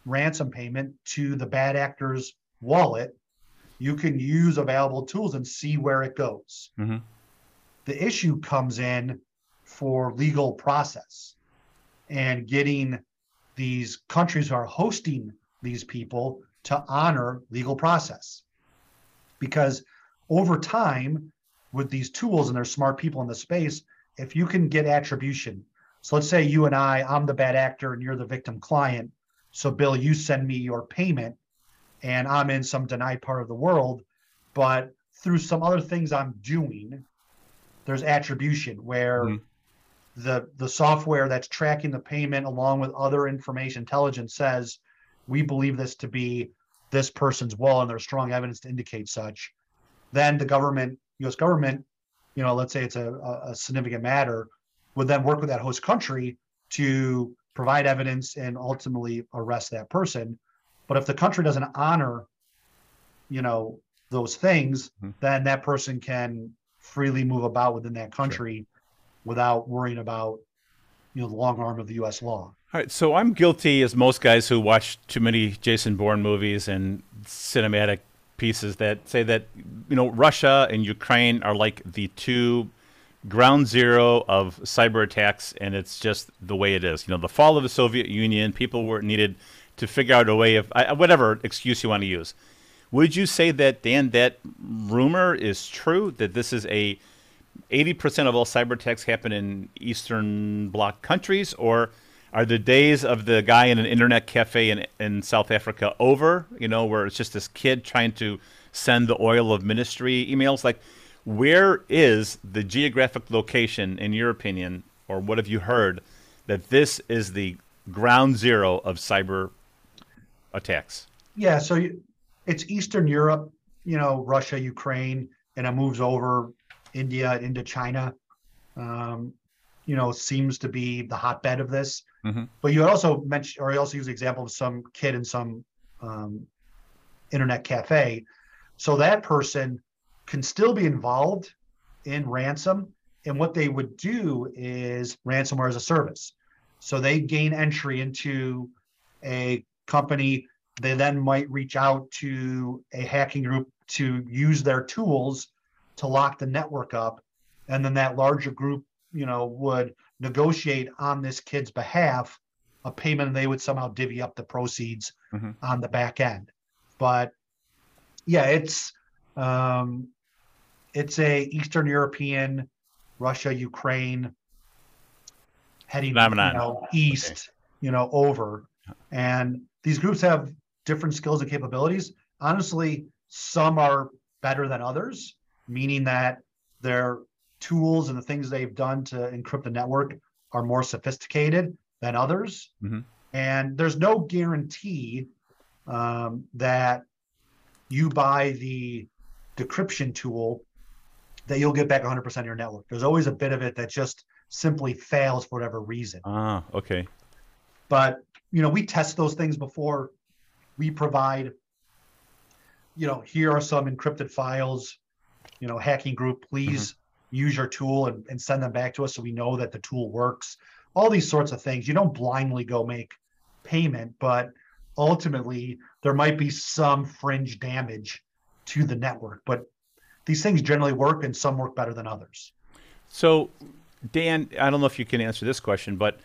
ransom payment to the bad actor's wallet, you can use available tools and see where it goes. Mhm. the issue comes in for legal process and getting these countries who are hosting these people to honor legal process. Because over time, with these tools and there's smart people in the space, if you can get attribution, so let's say you and I, I'm the bad actor and you're the victim client. So, Bill, you send me your payment and I'm in some denied part of the world. But through some other things I'm doing, there's attribution where mm-hmm. the the software that's tracking the payment along with other information intelligence says we believe this to be this person's will and there's strong evidence to indicate such then the government us government you know let's say it's a, a significant matter would then work with that host country to provide evidence and ultimately arrest that person but if the country doesn't honor you know those things mm-hmm. then that person can freely move about within that country sure. without worrying about you know the long arm of the U.S. law. All right, so I'm guilty as most guys who watch too many Jason Bourne movies and cinematic pieces that say that you know Russia and Ukraine are like the two ground zero of cyber attacks, and it's just the way it is. You know, the fall of the Soviet Union, people were needed to figure out a way of whatever excuse you want to use. Would you say that Dan, that rumor is true that this is a 80% of all cyber attacks happen in Eastern Bloc countries, or are the days of the guy in an internet cafe in, in South Africa over? You know, where it's just this kid trying to send the oil of ministry emails. Like, where is the geographic location, in your opinion, or what have you heard, that this is the ground zero of cyber attacks? Yeah, so it's Eastern Europe, you know, Russia, Ukraine, and it moves over India into China. Um, you know, seems to be the hotbed of this. Mm-hmm. But you also mentioned, or you also use the example of some kid in some um, internet cafe. So that person can still be involved in ransom. And what they would do is ransomware as a service. So they gain entry into a company they then might reach out to a hacking group to use their tools to lock the network up and then that larger group you know would negotiate on this kid's behalf a payment and they would somehow divvy up the proceeds mm-hmm. on the back end but yeah it's um it's a eastern european russia ukraine heading you know, east okay. you know over and these groups have different skills and capabilities. Honestly, some are better than others, meaning that their tools and the things they've done to encrypt the network are more sophisticated than others. Mm-hmm. And there's no guarantee um, that you buy the decryption tool that you'll get back 100% of your network. There's always a bit of it that just simply fails for whatever reason. Ah, okay. But you know, we test those things before we provide, you know, here are some encrypted files, you know, hacking group, please mm-hmm. Use your tool and, and send them back to us so we know that the tool works. All these sorts of things. You don't blindly go make payment, but ultimately there might be some fringe damage to the network. But these things generally work and some work better than others. So, Dan, I don't know if you can answer this question, but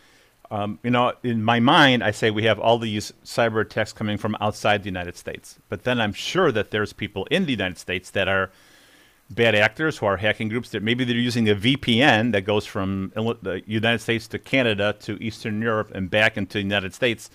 um, you know, in my mind, I say we have all these cyber attacks coming from outside the United States. But then I'm sure that there's people in the United States that are bad actors who are hacking groups that maybe they're using a VPN that goes from the United States to Canada to Eastern Europe and back into the United States.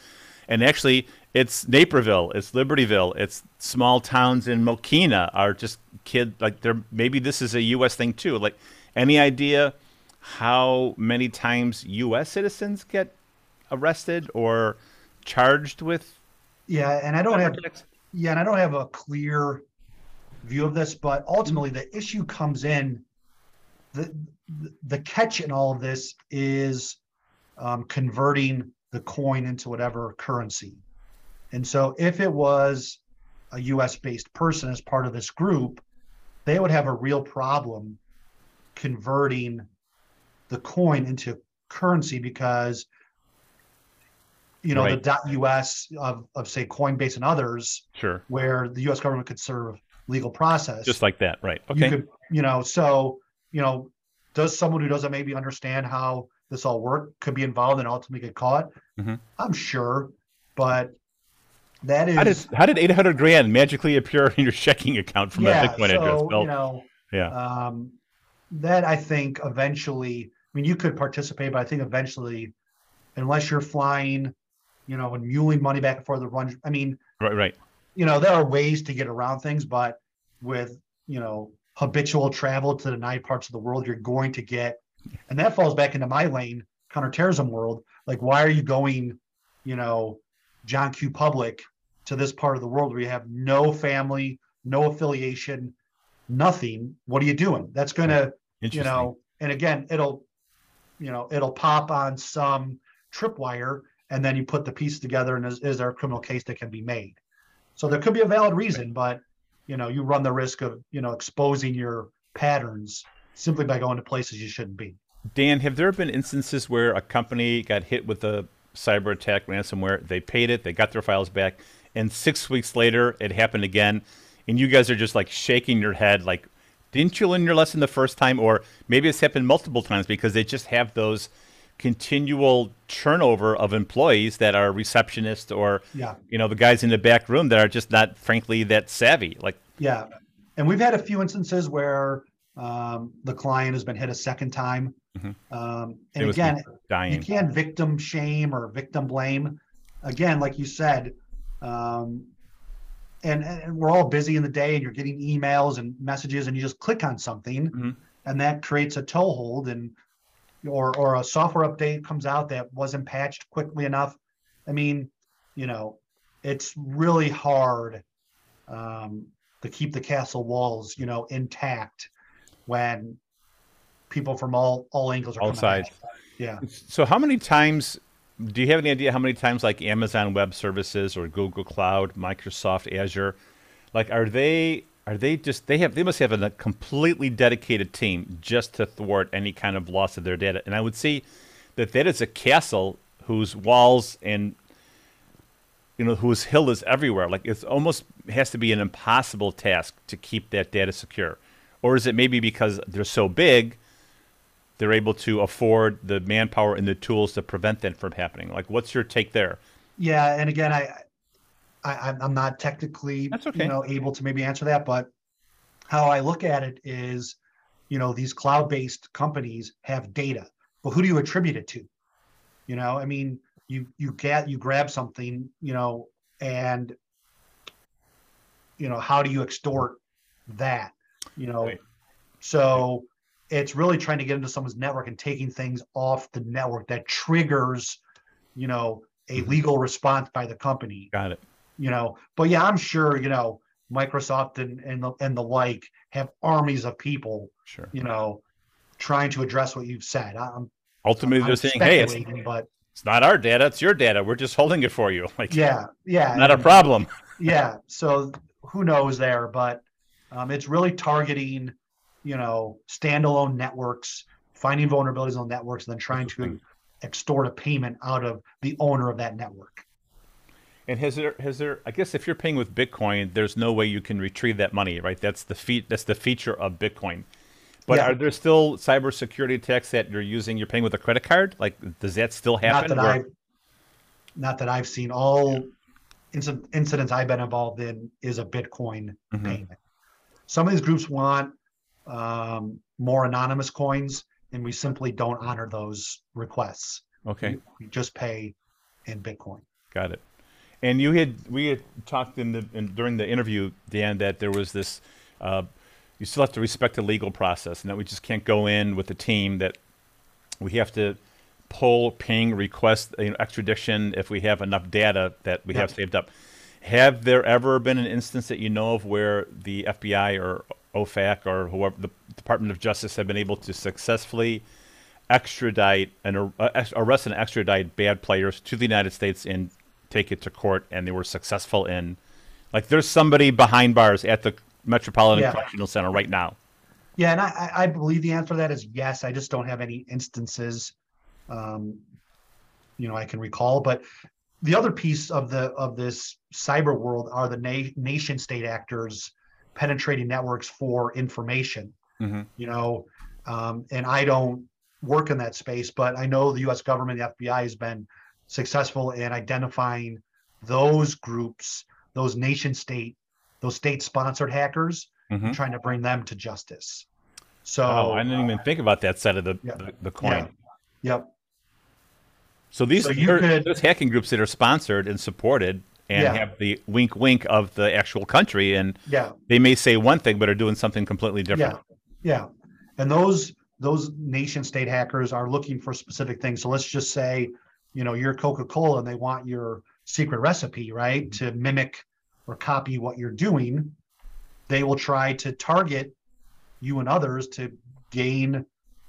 And actually, it's Naperville, it's Libertyville, it's small towns in Mokena are just kid like they're maybe this is a U.S. thing too. Like, any idea? how many times U.S. citizens get arrested or charged with? Yeah, and I don't have yeah, and I don't have a clear view of this, but ultimately the issue comes in the the catch in all of this is um, converting the coin into whatever currency. And so if it was a US based person as part of this group, they would have a real problem converting the coin into currency because you know right. the .us of, of say Coinbase and others, sure, where the U.S. government could serve legal process, just like that, right? Okay, you, could, you know, so you know does someone who doesn't maybe understand how this all work could be involved and ultimately get caught? Mhm. I'm sure, but that is How did how did eight hundred grand magically appear in your checking account from yeah. a Bitcoin address? so you know, yeah, um, that I think eventually. I mean, you could participate, but I think eventually, unless you're flying, you know, and muling money back and forth to run. I mean, right, right. you know, there are ways to get around things, but with, you know, habitual travel to the nine parts of the world, you're going to get, and that falls back into my lane, counterterrorism world. Like, why are you going, you know, John Q. Public to this part of the world where you have no family, no affiliation, nothing? What are you doing? That's going to, you know, and again, it'll, you know, it'll pop on some tripwire, and then you put the pieces together, and is, is there a criminal case that can be made? So there could be a valid reason, but you know, you run the risk of you know exposing your patterns simply by going to places you shouldn't be. Dan, have there been instances where a company got hit with a cyber attack, ransomware? They paid it, they got their files back, and six weeks later it happened again, and you guys are just like shaking your head, like, didn't you learn your lesson the first time? Or maybe it's happened multiple times because they just have those continual turnover of employees that are receptionists or Yeah, you know the guys in the back room that are just not frankly that savvy like yeah, and we've had a few instances where um, the client has been hit a second time, Mhm. um, and again, you can't victim shame or victim blame. Again, like you said, um, and, and we're all busy in the day, and you're getting emails and messages, and you just click on something, Mhm. and that creates a toehold, and or or a software update comes out that wasn't patched quickly enough. I mean, you know, it's really hard um, to keep the castle walls, you know, intact when people from all all angles are All coming sides. you. Yeah. So how many times do you have any idea how many times like Amazon Web Services or Google Cloud, Microsoft Azure, like are they are they just they have they must have a completely dedicated team just to thwart any kind of loss of their data. And I would see that that is a castle whose walls and you know whose hill is everywhere. Like it's almost has to be an impossible task to keep that data secure. Or is it maybe because they're so big they're able to afford the manpower and the tools to prevent that from happening. Like, what's your take there? Yeah, and again, I, I I'm- I'm not technically okay. you know able to maybe answer that, but how I look at it is, you know, these cloud-based companies have data, but who do you attribute it to? You know, I mean, you you get you grab something, you know, and you know, how do you extort that? You know, Right. so it's really trying to get into someone's network and taking things off the network that triggers, you know, a Mhm. legal response by the company Got it. You know but yeah i'm sure you know microsoft and and the, and the like have armies of people Sure. you know trying to address what you've said i'm, Ultimately, I'm they're saying, "Hey, it's, but it's not our data; it's your data. We're just holding it for you. Like, yeah yeah not a problem." yeah so who knows there but um, it's really targeting you know standalone networks finding vulnerabilities on networks and then trying to extort a payment out of the owner of that network And has there has there? I guess if you're paying with Bitcoin, there's no way you can retrieve that money, right? That's the fe- That's the feature of Bitcoin. But Yeah. are there still cybersecurity attacks that you're using? You're paying with a credit card. Like, does that still happen? not that I've not that I've seen. All inci- incidents I've been involved in is a Bitcoin Mhm. payment. Some of these groups want um, more anonymous coins, and we simply don't honor those requests. Okay. We, we just pay in Bitcoin. Got it. And you had we had talked in the in, during the interview, Dan, that there was this. Uh, you still have to respect the legal process, and that we just can't go in with a team that we have to pull ping request you know, extradition if we have enough data that we have saved up. Have there ever been an instance that you know of where the FBI or OFAC or whoever the Department of Justice have been able to successfully extradite and uh, arrest and extradite bad players to the United States and take it to court, and they were successful in. Like, there's somebody behind bars at the Metropolitan Yeah. Correctional Center right now. Yeah, and I, I- believe the answer to that is yes. I just don't have any instances, um, you know, I can recall. But the other piece of the of this cyber world are the na- nation state actors penetrating networks for information. Mhm. You know, Um, and I don't work in that space, but I know the U.S. government, the FBI, has been successful in identifying those groups, those nation state, those state sponsored hackers, Mhm. and trying to bring them to justice. So, Oh, I didn't even think about that side of the, Yeah. the, the coin. Yeah. yep, So these So there- could- there's hacking groups that are sponsored and supported and Yeah. have the wink wink of the actual country and yeah, they may say one thing but are doing something completely different. Yeah. Yeah, and those those nation state hackers are looking for specific things. So let's just say, you know, you're Coca Cola and they want your secret recipe, right, to mimic or copy what you're doing. They will try to target you and others to gain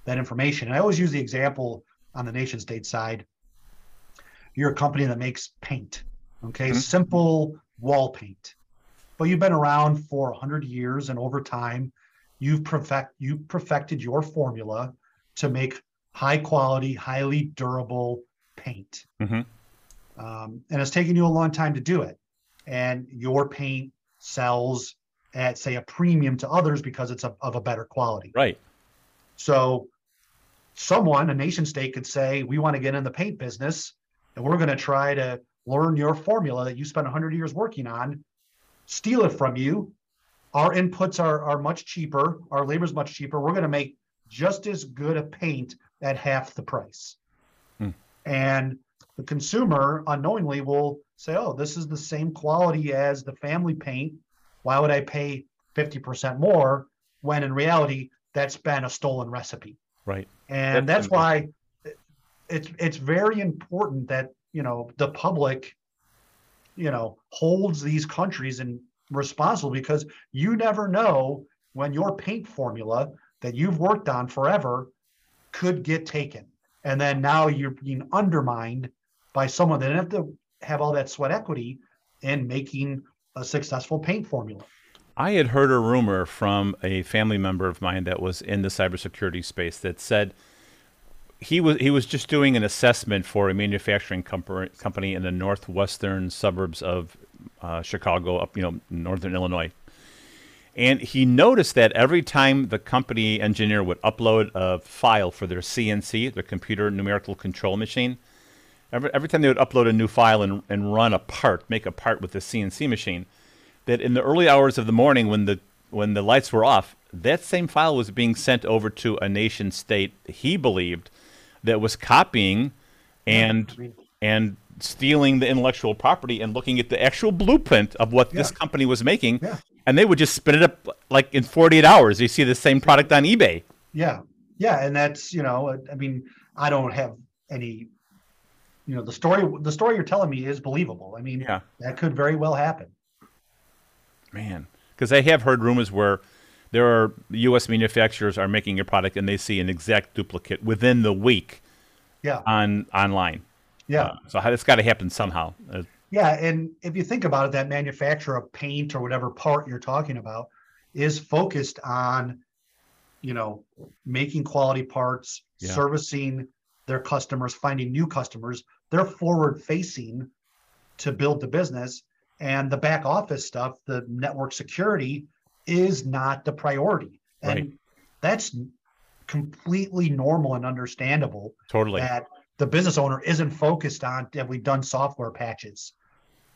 that information. And I always use the example on the nation state side. You're a company that makes paint, okay, Mhm. simple wall paint, but you've been around for 100 years, and over time, you've perfect you perfected your formula to make high quality, highly durable paint. Mhm. Um, and it's taken you a long time to do it. And your paint sells at say a premium to others because it's a, of a better quality. Right. So someone, a nation state could say, we want to get in the paint business and we're going to try to learn your formula that you spent 100 years working on, steal it from you. Our inputs are, are much cheaper. Our labor is much cheaper. We're going to make just as good a paint at half the price. And the consumer unknowingly will say, oh, this is the same quality as the family paint. Why would I pay 50% more when in reality, that's been a stolen recipe? Right. and That's that's why it's it's very important that you know the public you know holds these countries and responsible because you never know when your paint formula that you've worked on forever could get taken and then now you're being undermined by someone that didn't have to have all that sweat equity in making a successful paint formula. I had heard a rumor from a family member of mine that was in the cybersecurity space that said he was he was just doing an assessment for a manufacturing company in the northwestern suburbs of uh, Chicago, up you know northern Illinois, and he noticed that every time the company engineer would upload a file for their CNC, their computer numerical control machine, every, every time they would upload a new file and, and run a part, make a part with the CNC machine, that in the early hours of the morning when the when the lights were off, that same file was being sent over to a nation state he believed that was copying and and stealing the intellectual property and looking at the actual blueprint of what this company was making Yeah. And they would just spin it up like in 48 hours you see the same product on eBay Yeah, yeah, and that's you know, I mean, I don't have any, you know, the story the story you're telling me is believable. I mean, Yeah. that could very well happen. man because I have heard rumors where there are US manufacturers are making a product and they see an exact duplicate within the week Yeah, on online yeah, Uh, so it's got to happen somehow. Uh, yeah. And if you think about it, that manufacturer of paint or whatever part you're talking about is focused on, you know, making quality parts, Yeah. servicing their customers, finding new customers. They're forward facing to build the business, and the back office stuff, the network security, is not the priority. And Right. that's completely normal and understandable totally. that the business owner isn't focused on have we done software patches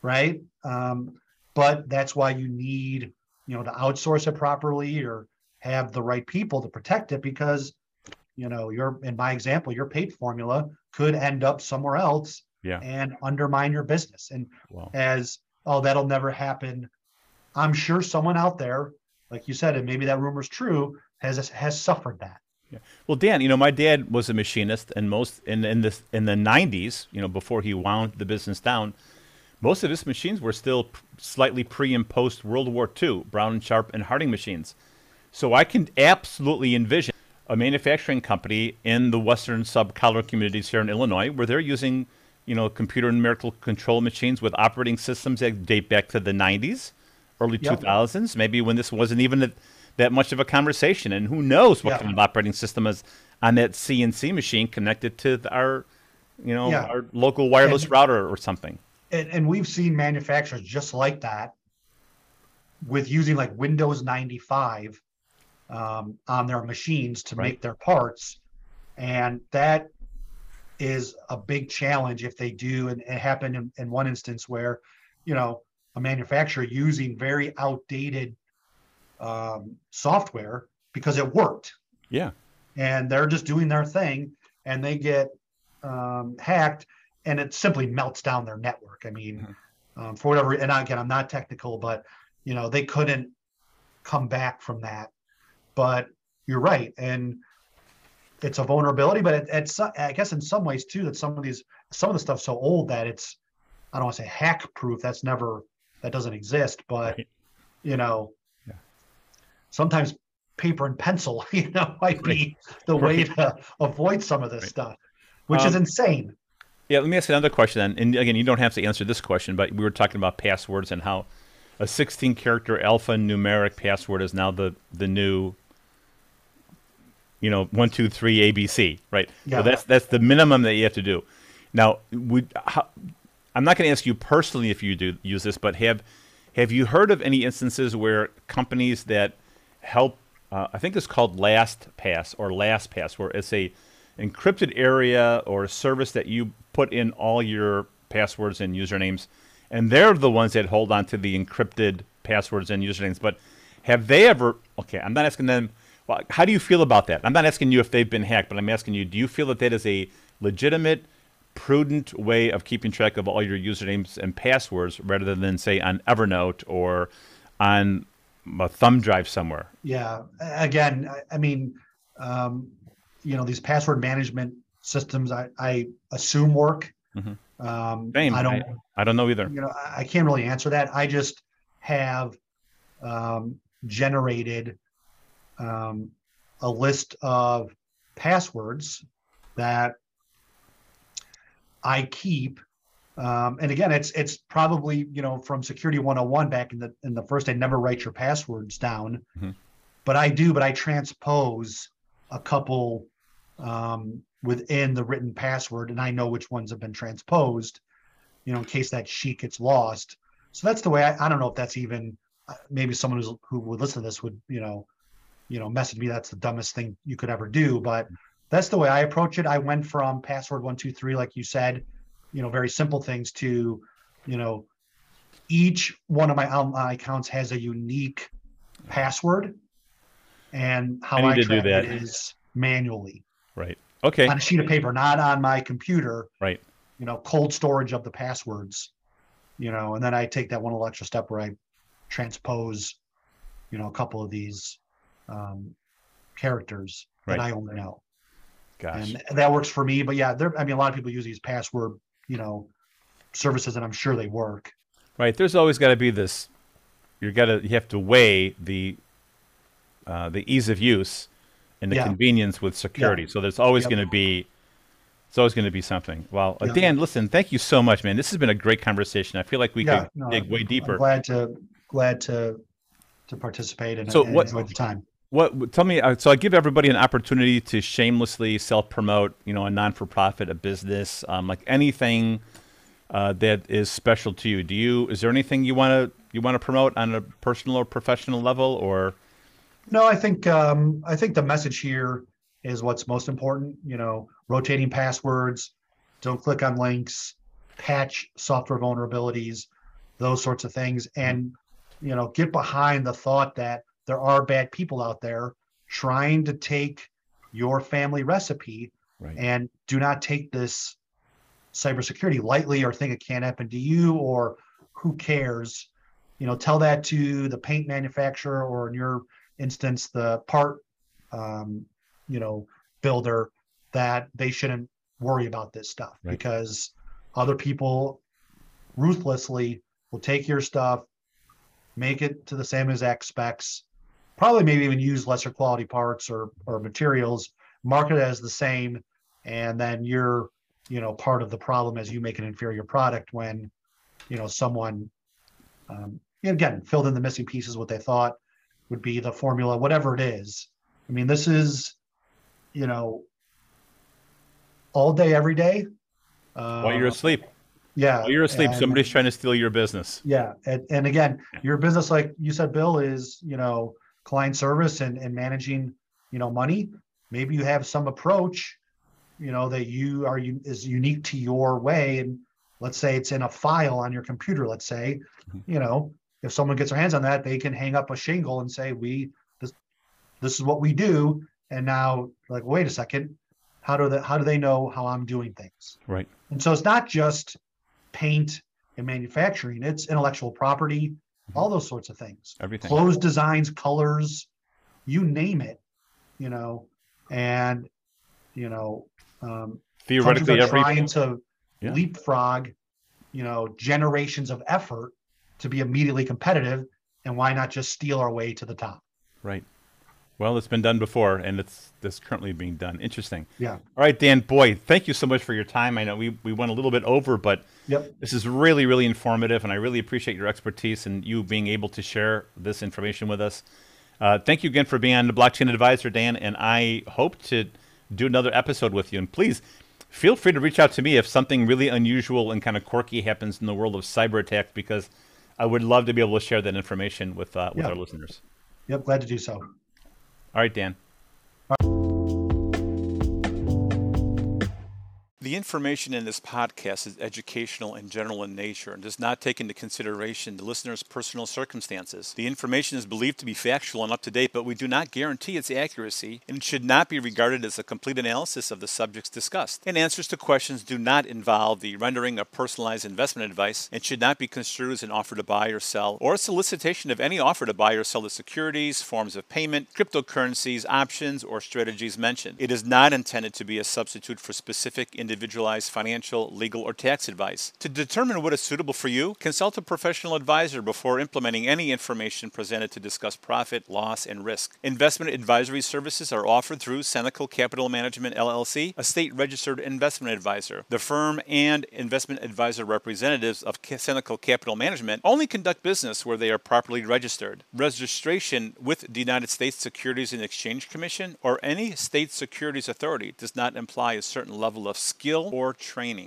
right? Um, but that's why you need you know to outsource it properly or have the right people to protect it because you know your in my example your paid formula could end up somewhere else Yeah. and undermine your business. And Wow. as oh that'll never happen. I'm sure someone out there like you said and maybe that rumor's true has has suffered that. Well, Dan, you know, my dad was a machinist, and most in in the in the '90s, you know, before he wound the business down, most of his machines were still slightly pre and post World War II, Brown and Sharpe and Hardinge machines. So I can absolutely envision a manufacturing company in the western sub-collar communities here in Illinois, where they're using, you know, computer numerical control machines with operating systems that date back to the '90s, early Yep. 2000s, maybe when this wasn't even a, that much of a conversation. And who knows what Yeah. kind of operating system is on that CNC machine connected to the- our, you know, Yeah. our local wireless And- router or something. And, and we've seen manufacturers just like that with using like Windows 95 um, on their machines to Right. make their parts, and that is a big challenge if they do. And it happened in, in one instance where, you know, a manufacturer using very outdated um, software because it worked Yeah. and they're just doing their thing and they get um, hacked and it simply melts down their network. I mean, um, for whatever, and again, I'm not technical, but you know, they couldn't come back from that. But you're right, and it's a vulnerability. But it, it's, I guess, in some ways too, that some of these, some of the stuff's so old that it's, I don't want to say hack proof. That's never, that doesn't exist. But Right. you know, Yeah. sometimes paper and pencil, you know, might be the way to avoid some of this Right. stuff, which is Um, insane. Yeah, let me ask another question then. And again, you don't have to answer this question, but we were talking about passwords and how a 16 character alphanumeric password is now the the new you know, one, two, three, ABC, right? Yeah. So that's that's the minimum that you have to do. Now, would how, I'm not going to ask you personally if you do use this, but have have you heard of any instances where companies that help? Uh, I think it's called LastPass or LastPass, where it's a encrypted area or a service that you put in all your passwords and usernames, and they're the ones that hold on to the encrypted passwords and usernames. But have they ever? Okay, I'm not asking them. Well, how do you feel about that? I'm not asking you if they've been hacked, but I'm asking you: Do you feel that that is a legitimate, prudent way of keeping track of all your usernames and passwords, rather than say on Evernote or on a thumb drive somewhere? Yeah. Again, I, mean, um, you know, these password management systems, I, I assume work. Mhm. Um, Same. I don't, I don't know either. you know, I, I can't really answer that. I just have um, generated um, a list of passwords that I keep. Um, and again, it's it's probably you know from Security 101 back in the in the first day, never write your passwords down. Mhm. But I do, but I transpose a couple um, within the written password, and I know which ones have been transposed. You know, in case that sheet gets lost. So that's the way. I, I don't know if that's even uh, maybe someone who's, who would listen to this would you know, you know, message me that's the dumbest thing you could ever do. But that's the way I approach it. I went from password one two three, like you said, you know, very simple things to, you know, each one of my, my accounts has a unique password, and how I I, track it is manually Right. Okay. on a sheet of paper, not on my computer. Right. You know, cold storage of the passwords. You know, and then I take that one little extra step where I transpose, you know, a couple of these um, characters Right. that I only know Gosh. and that works for me. But yeah, there. I mean, a lot of people use these password, you know, services, and I'm sure they work. Right. There's always got to be this. You got to. You have to weigh the uh, the ease of use and the Yeah. convenience with security. So there's always Yep. going to be. It's always going to be something. Well, Yeah. Dan, listen. Thank you so much, man. This has been a great conversation. I feel like we yeah, could no, dig way I'm deeper. glad to glad to to participate and, So and what- enjoy the time. What? Tell me. Uh, so I give everybody an opportunity to shamelessly self-promote. You know, a non-for-profit, a business, um, like anything uh, that is special to you. Do you? Is there anything you want to you want to promote on a personal or professional level, or No, I think um, I think the message here is what's most important. You know, rotating passwords, don't click on links, patch software vulnerabilities, those sorts of things, and you know, get behind the thought that there are bad people out there trying to take your family recipe right? and do not take this cybersecurity lightly or think it can't happen to you or who cares you know tell that to the paint manufacturer or in your instance the part um, you know builder that they shouldn't worry about this stuff Right. because other people ruthlessly will take your stuff make it to the same exact specs probably maybe even use lesser quality parts or or materials market it as the same and then you're you know part of the problem as you make an inferior product when you know someone um, again filled in the missing pieces what they thought would be the formula whatever it is i mean this is you know all day every day uh, While you're asleep, yeah while you're asleep, and- somebody's trying to steal your business. yeah, and, and again, your business, like you said, Bill, is you know client service and, and managing, you know, money. Maybe you have some approach, you know, that you are is unique to your way. And let's say it's in a file on your computer. Let's say, mm-hmm. you know, if someone gets their hands on that, they can hang up a shingle and say, "We this this is what we do." And now, like, wait a second, how do they how do they know how I'm doing things? Right. And so it's not just paint and manufacturing; it's intellectual property, mm-hmm. all those sorts of things. Everything. Clothes designs, colors, you name it. You know, and you know, um, theoretically, every trying to yeah. leapfrog, you know, generations of effort to be immediately competitive. And why not just steal our way to the top? Right. Well, it's been done before, and it's this currently being done. Interesting. Yeah. All right, Dan. Boy, thank you so much for your time. I know we, we went a little bit over, but yep. this is really really informative, and I really appreciate your expertise and you being able to share this information with us. Uh, thank you again for being on the Blockchain Advisor, Dan, and I hope to do another episode with you. And please feel free to reach out to me if something really unusual and kind of quirky happens in the world of cyber attacks, because I would love to be able to share that information with uh, with our listeners. Yep, glad to do so. All right, Dan. The information in this podcast is educational and general in nature and does not take into consideration the listener's personal circumstances. The information is believed to be factual and up to date, but we do not guarantee its accuracy and should not be regarded as a complete analysis of the subjects discussed. And answers to questions do not involve the rendering of personalized investment advice and should not be construed as an offer to buy or sell or a solicitation of any offer to buy or sell the securities, forms of payment, cryptocurrencies, options, or strategies mentioned. It is not intended to be a substitute for specific individualized financial, legal, or tax advice. To determine what is suitable for you, consult a professional advisor before implementing any information presented to discuss profit, loss, and risk. Investment advisory services are offered through Senecal Capital Management LLC, a state registered investment advisor. The firm and investment advisor representatives of Senecal Capital Management only conduct business where they are properly registered. Registration with the United States Securities and Exchange Commission or any state securities authority does not imply a certain level of skill or training.